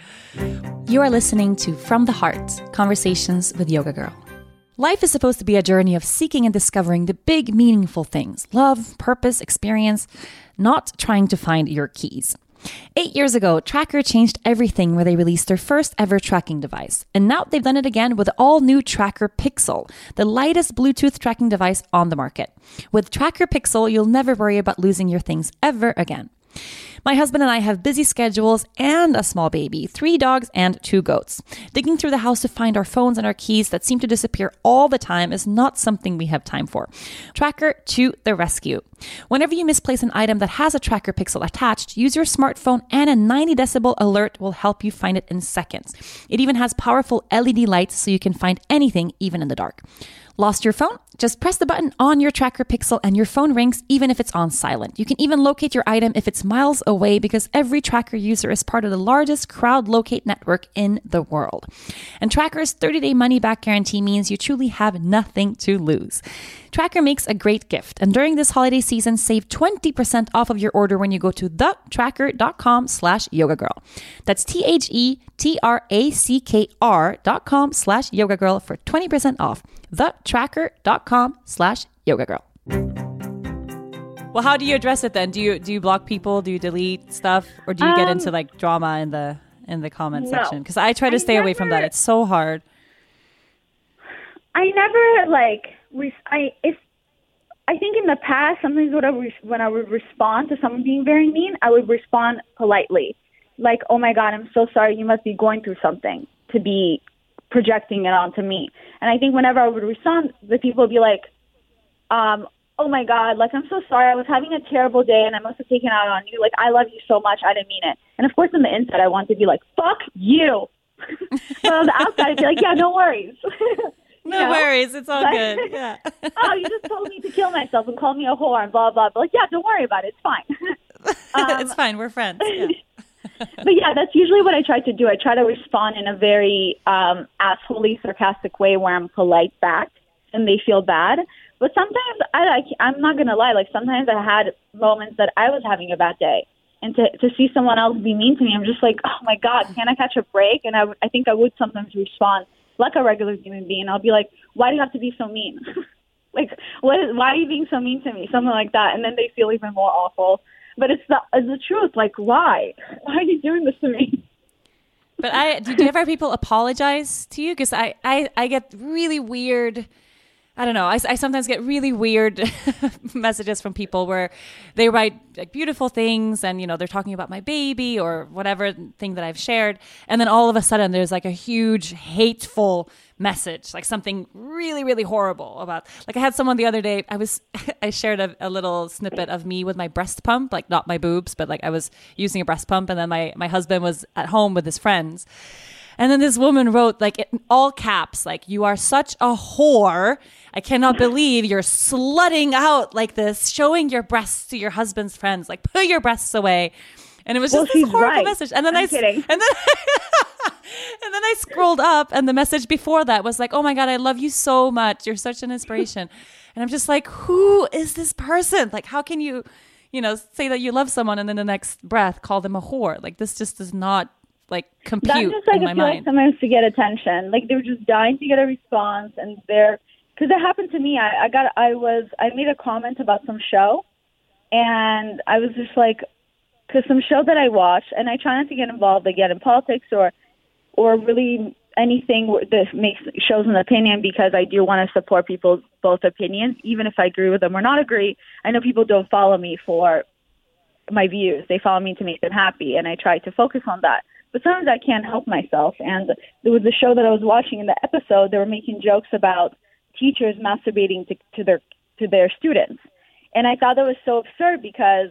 You are listening to From the Heart Conversations with Yoga Girl. Life is supposed to be a journey of seeking and discovering the big, meaningful things love, purpose, experience, not trying to find your keys. Eight years ago, TrackR changed everything where they released their first ever tracking device. And now they've done it again with all new TrackR Pixel, the lightest Bluetooth tracking device on the market. With TrackR Pixel, you'll never worry about losing your things ever again. My husband and I have busy schedules and a small baby, three dogs, and two goats. Digging through the house to find our phones and our keys that seem to disappear all the time is not something we have time for. TrackR to the rescue. Whenever you misplace an item that has a TrackR pixel attached, use your smartphone and a 90 decibel alert will help you find it in seconds. It even has powerful LED lights so you can find anything even in the dark. Lost your phone? Just press the button on your TrackR pixel and your phone rings even if it's on silent. You can even locate your item if it's miles away because every TrackR user is part of the largest crowd locate network in the world. And TrackR's 30 day money back guarantee means you truly have nothing to lose. TrackR makes a great gift, and during this holiday season, save 20% off of your order when you go to thetrackr.com slash yoga girl. That's T-H-E-T-R-A-C-K-R dot com slash yoga girl for 20% off. Thetrackr.com slash yoga girl. Well, how do you address it then? Do you do you block people? Do you delete stuff, or do you get Um, into like drama in the in the comment no. section? Because I try to I stay away from that. It's so hard. I never like re- I if I think in the past sometimes when I would, when I would respond to someone being very mean, I would respond politely, like "Oh my God, I'm so sorry. You must be going through something to be projecting it onto me." And I think whenever I would respond, the people would be like, um, "Oh my God, like I'm so sorry. I was having a terrible day and I must have taken out on you. Like I love you so much. I didn't mean it." And of course, on the inside, I want to be like, "Fuck you." *laughs* but on the outside, I'd be like, yeah, no worries. *laughs* no know? worries, it's all but, good. *laughs* Yeah. *laughs* oh, you just told me to kill myself and call me a whore and blah blah. blah. like, yeah, don't worry about it. It's fine. *laughs* um, it's fine. We're friends. Yeah. but yeah, that's usually what I try to do. I try to respond in a very um, assholey, sarcastic way where I'm polite back and they feel bad. But sometimes I like I'm not gonna lie, like sometimes I had moments that I was having a bad day. And to to see someone else be mean to me, I'm just like, oh my god, can I catch a break? And I, I think I would sometimes respond like a regular human being. I'll be like, why do you have to be so mean? *laughs* like, what? Is, why are you being so mean to me? Something like that, and then they feel even more awful. But it's the it's the truth. Like, why? Why are you doing this to me? But I do you ever people apologize to you? Because I, I I get really weird I don't know. I, I sometimes get really weird *laughs* messages from people where they write like beautiful things and, you know, they're talking about my baby or whatever thing that I've shared. And then all of a sudden there's like a huge hateful message, like something really, really horrible about, like I had someone the other day, I was, *laughs* I shared a, a little snippet of me with my breast pump, like not my boobs, but like I was using a breast pump. And then my, my husband was at home with his friends. And then this woman wrote, like, in all caps, like, you are such a whore. I cannot *laughs* believe you're slutting out like this, showing your breasts to your husband's friends. Like, put your breasts away. And it was just well, this horrible right. message. And then I'm I, kidding. and then, *laughs* and then I scrolled up, and the message before that was like, "Oh my god, I love you so much. You're such an inspiration." *laughs* and I'm just like, "Who is this person? Like, how can you, you know, say that you love someone and then the next breath call them a whore? Like, this just does not like compute That's just like in my mind. Like sometimes to get attention, like they're just dying to get a response, and they're because it happened to me. I, I got I was I made a comment about some show, and I was just like, because some show that I watch, and I try not to get involved again in politics or or really anything that makes shows an opinion because I do want to support people's both opinions, even if I agree with them or not agree. I know people don't follow me for my views; they follow me to make them happy, and I try to focus on that. But sometimes I can't help myself. And there was a show that I was watching in the episode. They were making jokes about teachers masturbating to, to their to their students, and I thought that was so absurd because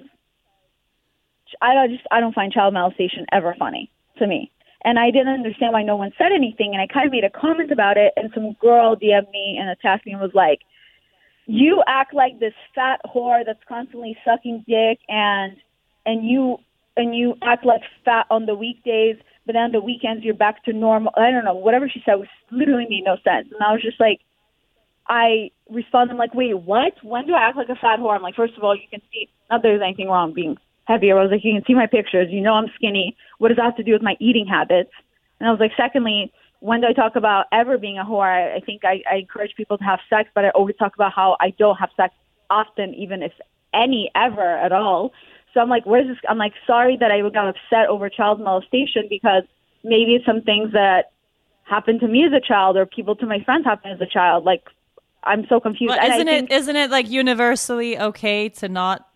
I just I don't find child molestation ever funny to me. And I didn't understand why no one said anything. And I kind of made a comment about it. And some girl DM'd me and attacked me and was like, "You act like this fat whore that's constantly sucking dick, and and you and you act like fat on the weekdays, but then on the weekends you're back to normal. I don't know, whatever she said was literally made no sense. And I was just like, I responded, I'm like, wait, what? When do I act like a fat whore? I'm like, first of all, you can see, not there's anything wrong being heavier. I was like, you can see my pictures. You know I'm skinny. What does that have to do with my eating habits? And I was like, secondly, when do I talk about ever being a whore? I, I think I, I encourage people to have sex, but I always talk about how I don't have sex often, even if any ever at all. So I'm like, where's this? I'm like, sorry that I got upset over child molestation because maybe it's some things that happened to me as a child or people to my friends happened as a child. Like, I'm so confused. Well, isn't it isn't it like universally okay to not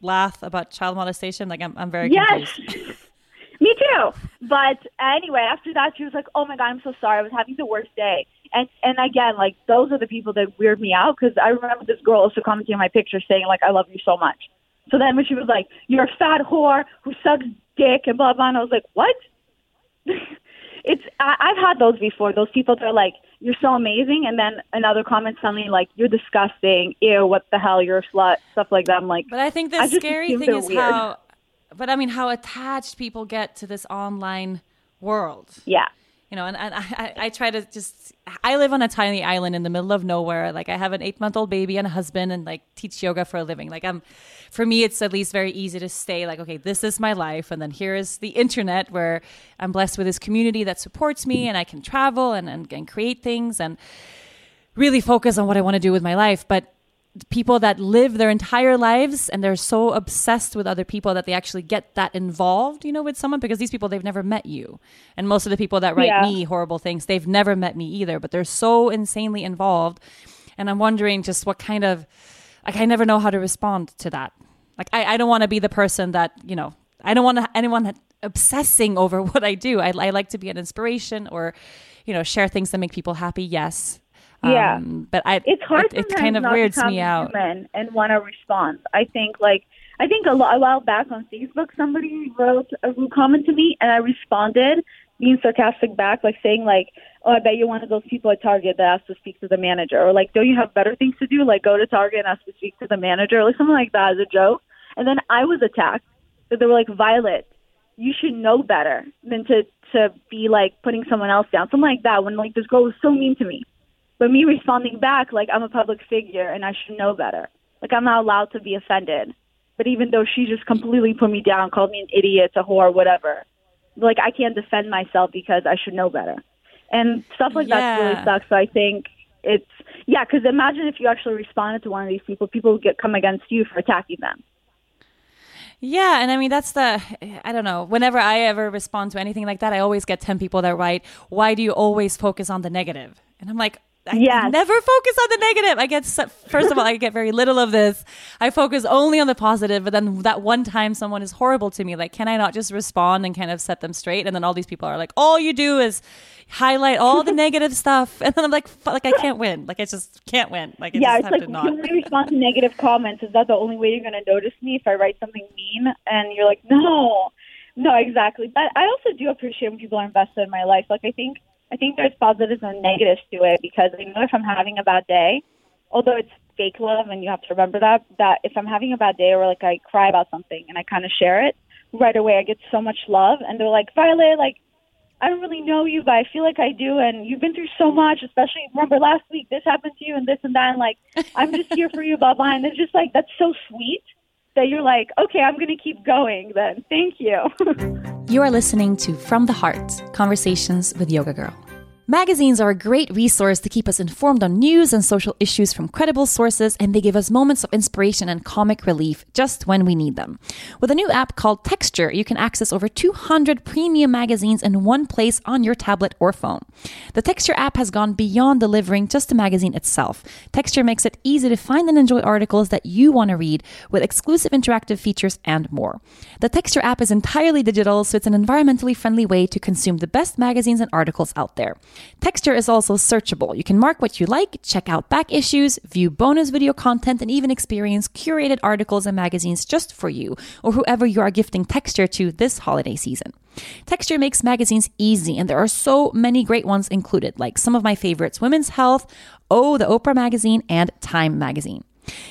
laugh about child molestation? Like, I'm I'm very yes. confused. *laughs* *laughs* me too. But anyway, after that, she was like, "Oh my god, I'm so sorry. I was having the worst day." And and again, like those are the people that weird me out because I remember this girl also commenting on my picture saying like, "I love you so much." So then when she was like, "You're a fat whore who sucks dick," and blah blah, and I was like, "What?" *laughs* it's I, I've had those before. Those people that are like, "You're so amazing," and then another comment suddenly like, "You're disgusting." Ew, what the hell? You're a slut. Stuff like that. I'm like, but I think the I scary thing is weird. how, but I mean, how attached people get to this online world. Yeah you know, and, and I, I try to just, I live on a tiny island in the middle of nowhere. Like I have an eight month old baby and a husband and like teach yoga for a living. Like I'm, for me, it's at least very easy to stay like, okay, this is my life. And then here is the internet where I'm blessed with this community that supports me and I can travel and, and, and create things and really focus on what I want to do with my life. But people that live their entire lives and they're so obsessed with other people that they actually get that involved, you know, with someone because these people they've never met you. And most of the people that write yeah. me horrible things, they've never met me either, but they're so insanely involved. And I'm wondering just what kind of like I never know how to respond to that. Like I, I don't want to be the person that, you know, I don't want anyone obsessing over *laughs* what I do. I, I like to be an inspiration or, you know, share things that make people happy. Yes. Yeah, um, but I it's hard. It, it kind of weirds me out. And want to respond. I think like I think a, a while back on Facebook, somebody wrote a rude comment to me, and I responded being sarcastic back, like saying like, "Oh, I bet you're one of those people at Target that has to speak to the manager," or like, "Don't you have better things to do? Like go to Target and ask to speak to the manager," or like something like that as a joke. And then I was attacked. So they were like, "Violet, you should know better than to to be like putting someone else down, something like that." When like this girl was so mean to me, but me responding back like I'm a public figure and I should know better. Like I'm not allowed to be offended. But even though she just completely put me down, called me an idiot, a whore, whatever, like I can't defend myself because I should know better. And stuff like Yeah. that really sucks. So I think it's yeah. Because imagine if you actually responded to one of these people, people would get come against you for attacking them. Yeah, and I mean that's the I don't know. Whenever I ever respond to anything like that, I always get ten people that write, "Why do you always focus on the negative?" And I'm like, I Yes. never focus on the negative. I get first of all, I get very little of this. I focus only on the positive, but then that one time someone is horrible to me, like, can I not just respond and kind of set them straight? And then all these people are like, all you do is highlight all the negative stuff, and then I'm like, like I can't win. Like I just can't win. Like I yeah, just it's have like to you not. only respond to negative comments. Is that the only way you're going to notice me if I write something mean? And you're like, no, no, exactly. But I also do appreciate when people are invested in my life. Like I think, I think there's positives and negatives to it because I know if I'm having a bad day, although it's fake love and you have to remember that, that if I'm having a bad day or like I cry about something and I kind of share it right away, I get so much love and they're like, Violet, like I don't really know you, but I feel like I do. And you've been through so much, especially remember last week, this happened to you and this and that. And like, I'm just here for you, blah, blah. And it's just like, that's so sweet that you're like, okay, I'm going to keep going then. Thank you. *laughs* You are listening to From the Heart Conversations with Yoga Girl. Magazines are a great resource to keep us informed on news and social issues from credible sources, and they give us moments of inspiration and comic relief just when we need them. With a new app called Texture, you can access over 200 premium magazines in one place on your tablet or phone. The Texture app has gone beyond delivering just the magazine itself. Texture makes it easy to find and enjoy articles that you want to read with exclusive interactive features and more. The Texture app is entirely digital, so it's an environmentally friendly way to consume the best magazines and articles out there. Texture is also searchable. You can mark what you like, check out back issues, view bonus video content, and even experience curated articles and magazines just for you or whoever you are gifting Texture to this holiday season. Texture makes magazines easy, and there are so many great ones included, like some of my favorites Women's Health, Oh, the Oprah Magazine, and Time Magazine.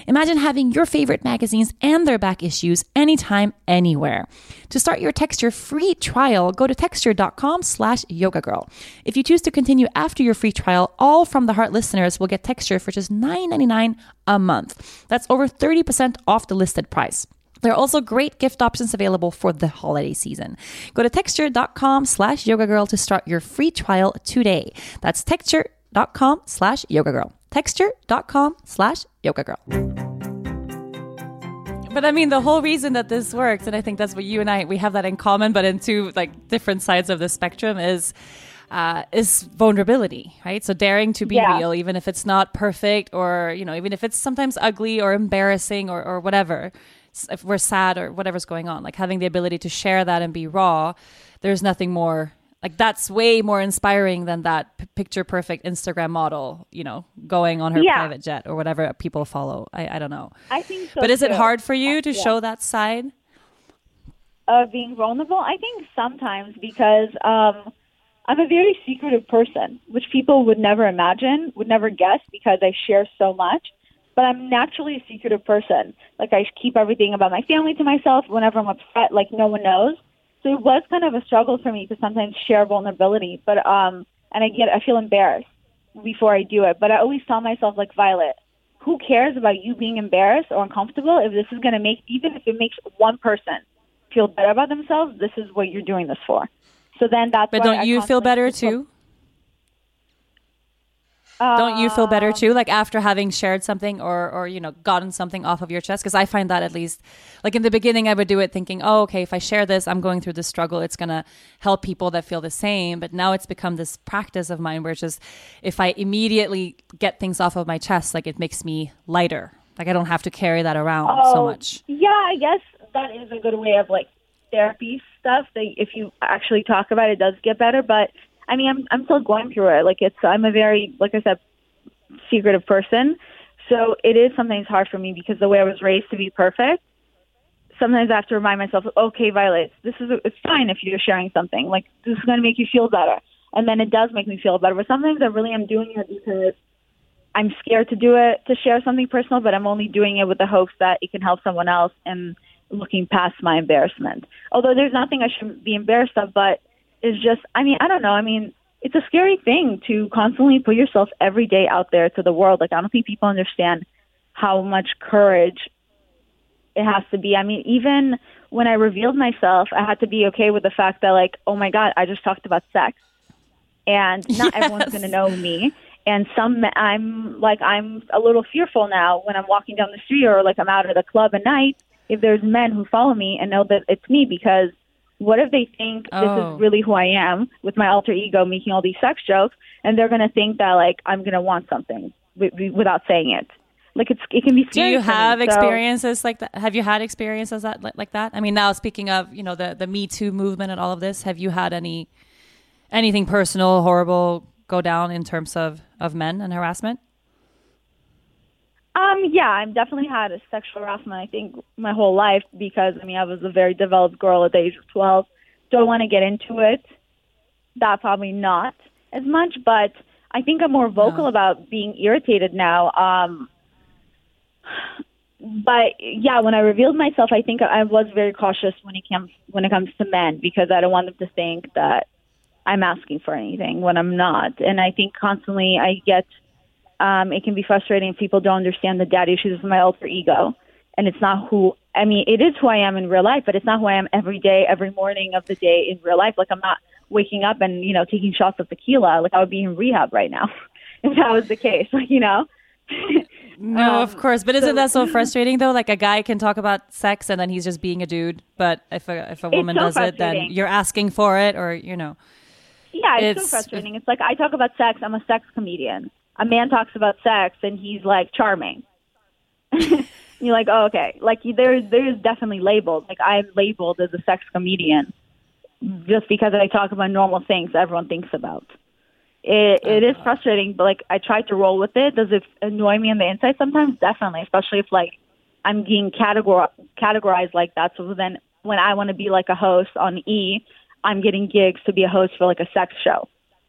Imagine having your favorite magazines and their back issues anytime, anywhere. To start your Texture free trial, go to texture.com slash yoga girl. If you choose to continue after your free trial, all from the heart listeners will get Texture for just $9.99 a month. That's over 30% off the listed price. There are also great gift options available for the holiday season. Go to texture.com slash yoga girl to start your free trial today. That's texture.com slash yoga girl. Texture.com slash yoga girl. But I mean, the whole reason that this works, and I think that's what you and I we have that in common, but in two like different sides of the spectrum, is uh, is vulnerability, right? So daring to be Yeah. real, even if it's not perfect, or you know, even if it's sometimes ugly or embarrassing or or whatever. If we're sad or whatever's going on, like having the ability to share that and be raw, there's nothing more like that's way more inspiring than that p- picture perfect Instagram model, you know, going on her Yeah. private jet or whatever people follow. I, I don't know. I think so. But is it hard for you to Yeah. show that side? of being vulnerable? I think sometimes because um, I'm a very secretive person, which people would never imagine, would never guess because I share so much. But I'm naturally a secretive person. Like I keep everything about my family to myself. Whenever I'm upset, like no one knows. So it was kind of a struggle for me to sometimes share vulnerability. But um, and I get I feel embarrassed before I do it. But I always tell myself like Violet, who cares about you being embarrassed or uncomfortable if this is going to make even if it makes one person feel better about themselves this is what you're doing this for so then that's But don't I you feel better just too? Don't you feel better um, too, like after having shared something or, or you know, gotten something off of your chest? Because I find that at least, like in the beginning, I would do it thinking, oh, okay, if I share this, I'm going through this struggle. It's gonna help people that feel the same. But now it's become this practice of mine, where it's just if I immediately get things off of my chest, like it makes me lighter. Like I don't have to carry that around so Oh, much. yeah i guess that is a good way of like therapy stuff that if you actually talk about it, it does get better but i mean i'm i'm still going through it like it's i'm a very like i said secretive person so it is something that's hard for me because the way i was raised to be perfect sometimes I have to remind myself, okay, Violet, this is it's fine if you're sharing something. Like this is going to make you feel better, and then it does make me feel better. But sometimes I really am doing it because I'm scared to do it to share something personal, but I'm only doing it with the hopes that it can help someone else and looking past my embarrassment. Although there's nothing I should be embarrassed of, but it's just, I mean, I don't know. I mean, it's a scary thing to constantly put yourself every day out there to the world. Like, I don't think people understand how much courage it has to be. I mean, even when I revealed myself, I had to be okay with the fact that, like, oh my God, I just talked about sex. And *laughs* not yes. everyone's going to know me and some I'm like I'm a little fearful now when I'm walking down the street or like I'm out at a club at night if there's men who follow me and know that it's me because what if they think oh. this is oh. really who I am with my alter ego making all these sex jokes and they're going to think that like I'm going to want something w- without saying it like it's it can be do you have me, experiences so. like that have you had experiences that like that i mean now speaking of you know the the me too movement and all of this have you had any anything personal horrible go down in terms of, of men and harassment? Um, yeah, I've definitely had a sexual harassment, I think, my whole life because, I mean, I was a very developed girl at the age of 12. Don't want to get into it. That probably not as much, but I think I'm more vocal no. about being irritated now. Um, but yeah, when I revealed myself, I think I was very cautious when it comes when it comes to men because I don't want them to think that I'm asking for anything when I'm not. And I think constantly I get um, it can be frustrating if people don't understand the daddy issues of my alter ego. And it's not who I mean, it is who I am in real life, but it's not who I am every day, every morning of the day in real life. Like I'm not waking up and, you know, taking shots of tequila. Like I would be in rehab right now *laughs* if that was the case. Like, you know? *laughs* no, um, of course. But isn't so, that so *laughs* frustrating though? Like a guy can talk about sex and then he's just being a dude. But if a if a woman so does it, then you're asking for it or you know. Yeah, it's, it's so frustrating. It's like I talk about sex. I'm a sex comedian. A man talks about sex, and he's like charming. *laughs* You're like, oh, okay. Like there's there's definitely labeled. Like I'm labeled as a sex comedian just because I talk about normal things everyone thinks about. It it is uh-huh. frustrating, but like I try to roll with it. Does it annoy me on the inside sometimes? Definitely, especially if like I'm being categor- categorized like that. So then when I want to be like a host on E, I'm getting gigs to be a host for like a sex show.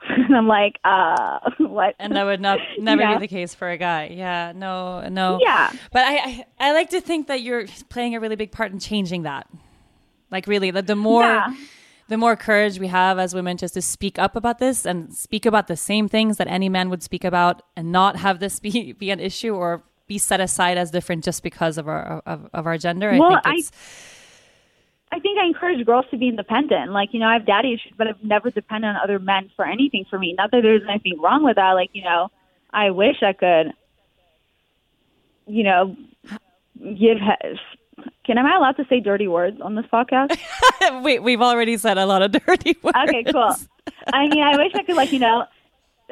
*laughs* and I'm like, uh, *laughs* what? And that would not never yeah. be the case for a guy. Yeah, no, no. Yeah. But I, I, I, like to think that you're playing a really big part in changing that. Like really, the, the more, yeah. the more courage we have as women just to speak up about this and speak about the same things that any man would speak about, and not have this be be an issue or be set aside as different just because of our of, of our gender. Well, I think it's. I, I think I encourage girls to be independent. Like, you know, I have daddy issues, but I've never depended on other men for anything for me. Not that there's anything wrong with that. Like, you know, I wish I could, you know, give. Can am I allowed to say dirty words on this podcast? *laughs* we we've already said a lot of dirty *laughs* words. Okay, cool. I mean, I wish I could, like, you know,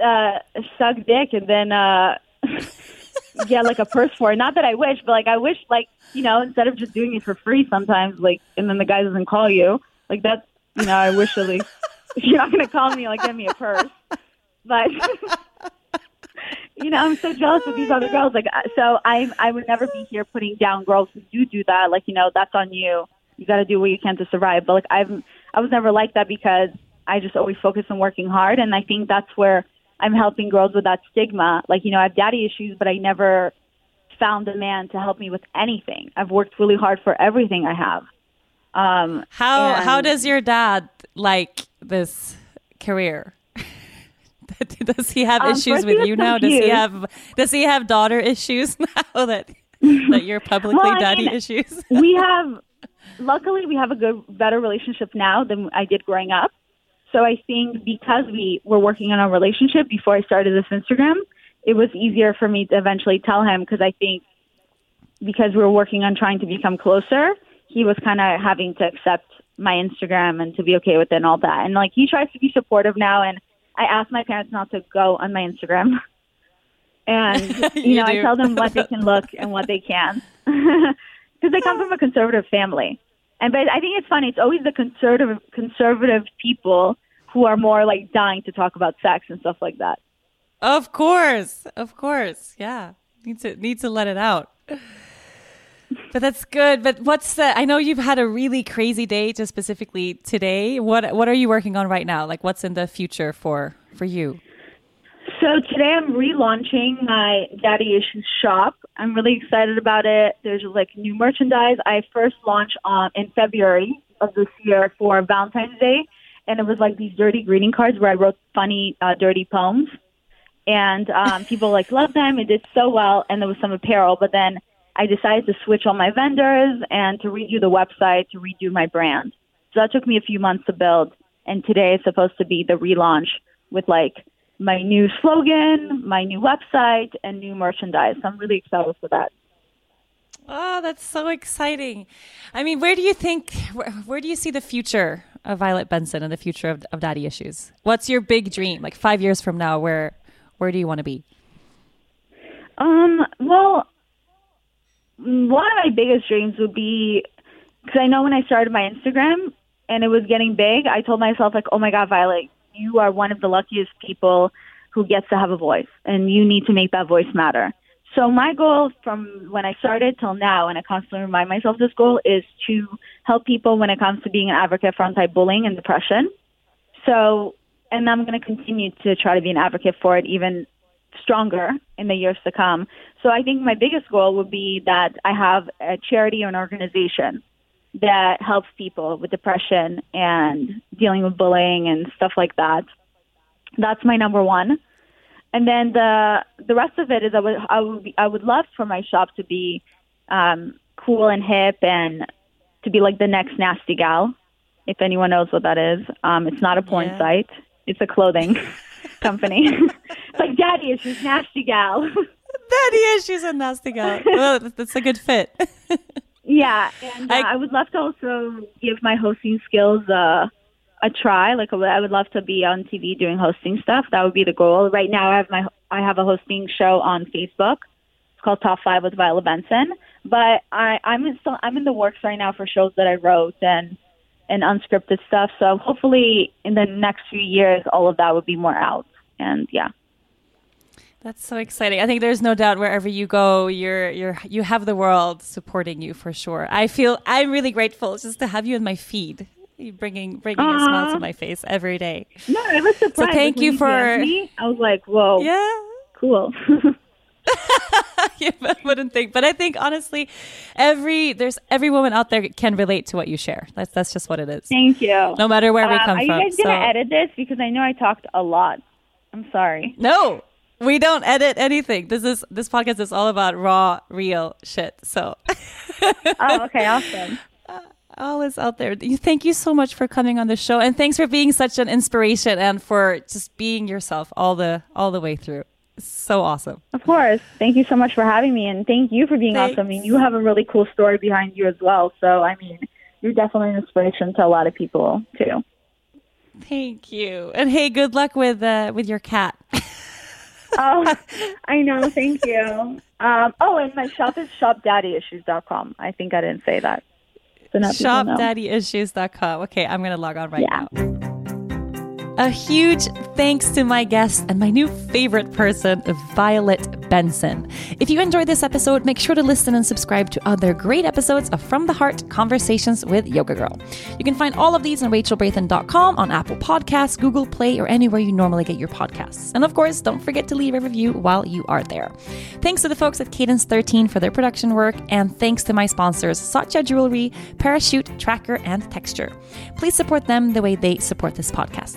uh, suck dick and then. uh *laughs* get like a purse for it. Not that I wish, but like I wish, like you know, instead of just doing it for free, sometimes like, and then the guy doesn't call you, like that's You know, I wish at least if *laughs* you're not gonna call me, like give me a purse. But *laughs* you know, I'm so jealous of these other girls. Like, uh, so I I would never be here putting down girls who do do that. Like, you know, that's on you. You got to do what you can to survive. But like, I've I was never like that because I just always focus on working hard, and I think that's where I'm helping girls with that stigma. Like, you know, I have daddy issues, but I never found a man to help me with anything. I've worked really hard for everything I have. Um, how and, how does your dad like this career? *laughs* does he have um, issues with you now? Does he have does he have daughter issues *laughs* now that that you're publicly well, daddy mean, issues? we *laughs* have luckily we have a good better relationship now than I did growing up. So I think because we were working on our relationship before I started this Instagram, it was easier for me to eventually tell him because I think because we were working on trying to become closer, he was kind of having to accept my Instagram and to be okay with it and all that. And like he tries to be supportive now. And I ask my parents not to go on my Instagram. *laughs* And *laughs* you, you know, do. I tell them what they can look and what they *laughs* can because they come from a conservative family. And but I think it's funny. It's always the conservative conservative people who are more like dying to talk about sex and stuff like that. Of course, of course, yeah. Need to need to let it out. But that's good. But what's the? I know you've had a really crazy day, just specifically today. What What are you working on right now? Like, what's in the future for for you? So today I'm relaunching my Daddy Issues shop. I'm really excited about it. There's like new merchandise. I first launched um, in February of this year for Valentine's Day, and it was like these dirty greeting cards where I wrote funny, uh, dirty poems, and um, *laughs* people like loved them. It did so well, and there was some apparel. But then I decided to switch all my vendors and to redo the website, to redo my brand. So that took me a few months to build, and today is supposed to be the relaunch with like my new slogan, my new website, and new merchandise. I'm really excited for that. Oh, that's so exciting. I mean, where do you think, where, where, do you see the future of Violet Benson and the future of, of Daddy Issues? What's your big dream? Like five years from now, where, where do you want to be? Um, well, one of my biggest dreams would be, because I know when I started my Instagram and it was getting big, I told myself like, oh my God, Violet, you are one of the luckiest people who gets to have a voice and you need to make that voice matter. So my goal from when I started till now, and I constantly remind myself this goal, is to help people when it comes to being an advocate for anti-bullying and depression. So, and I'm going to continue to try to be an advocate for it even stronger in the years to come. So I think my biggest goal would be that I have a charity or an organization that helps people with depression and dealing with bullying and stuff like that. That's my number one. And then the the rest of it is I would I would be, I would love for my shop to be um, cool and hip and to be like the next nasty gal. If anyone knows what that is, um, it's not a porn yeah. site. It's a clothing *laughs* company. it's *laughs* like daddy issues, nasty gal. *laughs* daddy issues and nasty gal. Well, that's a good fit. Yeah, and uh, I, I, would love to also give my hosting skills uh, a try. Like I would love to be on TV doing hosting stuff. That would be the goal. Right now, I have my I have a hosting show on Facebook. It's called Top Five with Violet Benson. But I I'm in still I'm in the works right now for shows that I wrote and and unscripted stuff. So hopefully, in the next few years, all of that would be more out. And yeah. That's so exciting. I think there's no doubt wherever you go, you're you're you have the world supporting you for sure. I feel I'm really grateful just to have you in my feed, you bringing bringing Aww. a smile to my face every day. No, it was surprised. So thank you for. Me, I was like, whoa, yeah, cool. *laughs* yeah, I wouldn't think, but I think honestly, every there's every woman out there can relate to what you share. That's that's just what it is. Thank you. No matter where we um, come are from. Are you guys gonna so. edit this because I know I talked a lot. I'm sorry. No, we don't edit anything. This is this podcast is all about raw, real shit. So. *laughs* oh, okay, awesome. *laughs* all is out there. Thank you so much for coming on the show, and thanks for being such an inspiration and for just being yourself all the all the way through. So awesome. Of course. Thank you so much for having me, and thank you for being thanks. awesome. I mean, you have a really cool story behind you as well. So, I mean, you're definitely an inspiration to a lot of people too. Thank you, and hey, good luck with uh, with your cat. *laughs* *laughs* oh, I know. Thank you. Um, oh, and my shop is shopdaddyissues.com. I think I didn't say that. So shopdaddyissues.com. Okay, I'm going to log on right yeah. now. A huge thanks to my guest and my new favorite person, Violet Benson. If you enjoyed this episode, make sure to listen and subscribe to other great episodes of From the Heart Conversations with Yoga Girl. You can find all of these on rachelbrathen.com, on Apple Podcasts, Google Play, or anywhere you normally get your podcasts. And of course, don't forget to leave a review while you are there. Thanks to the folks at Cadence 13 for their production work, and thanks to my sponsors, Satya Jewelry, Parachute, TrackR, and Texture. Please support them the way they support this podcast.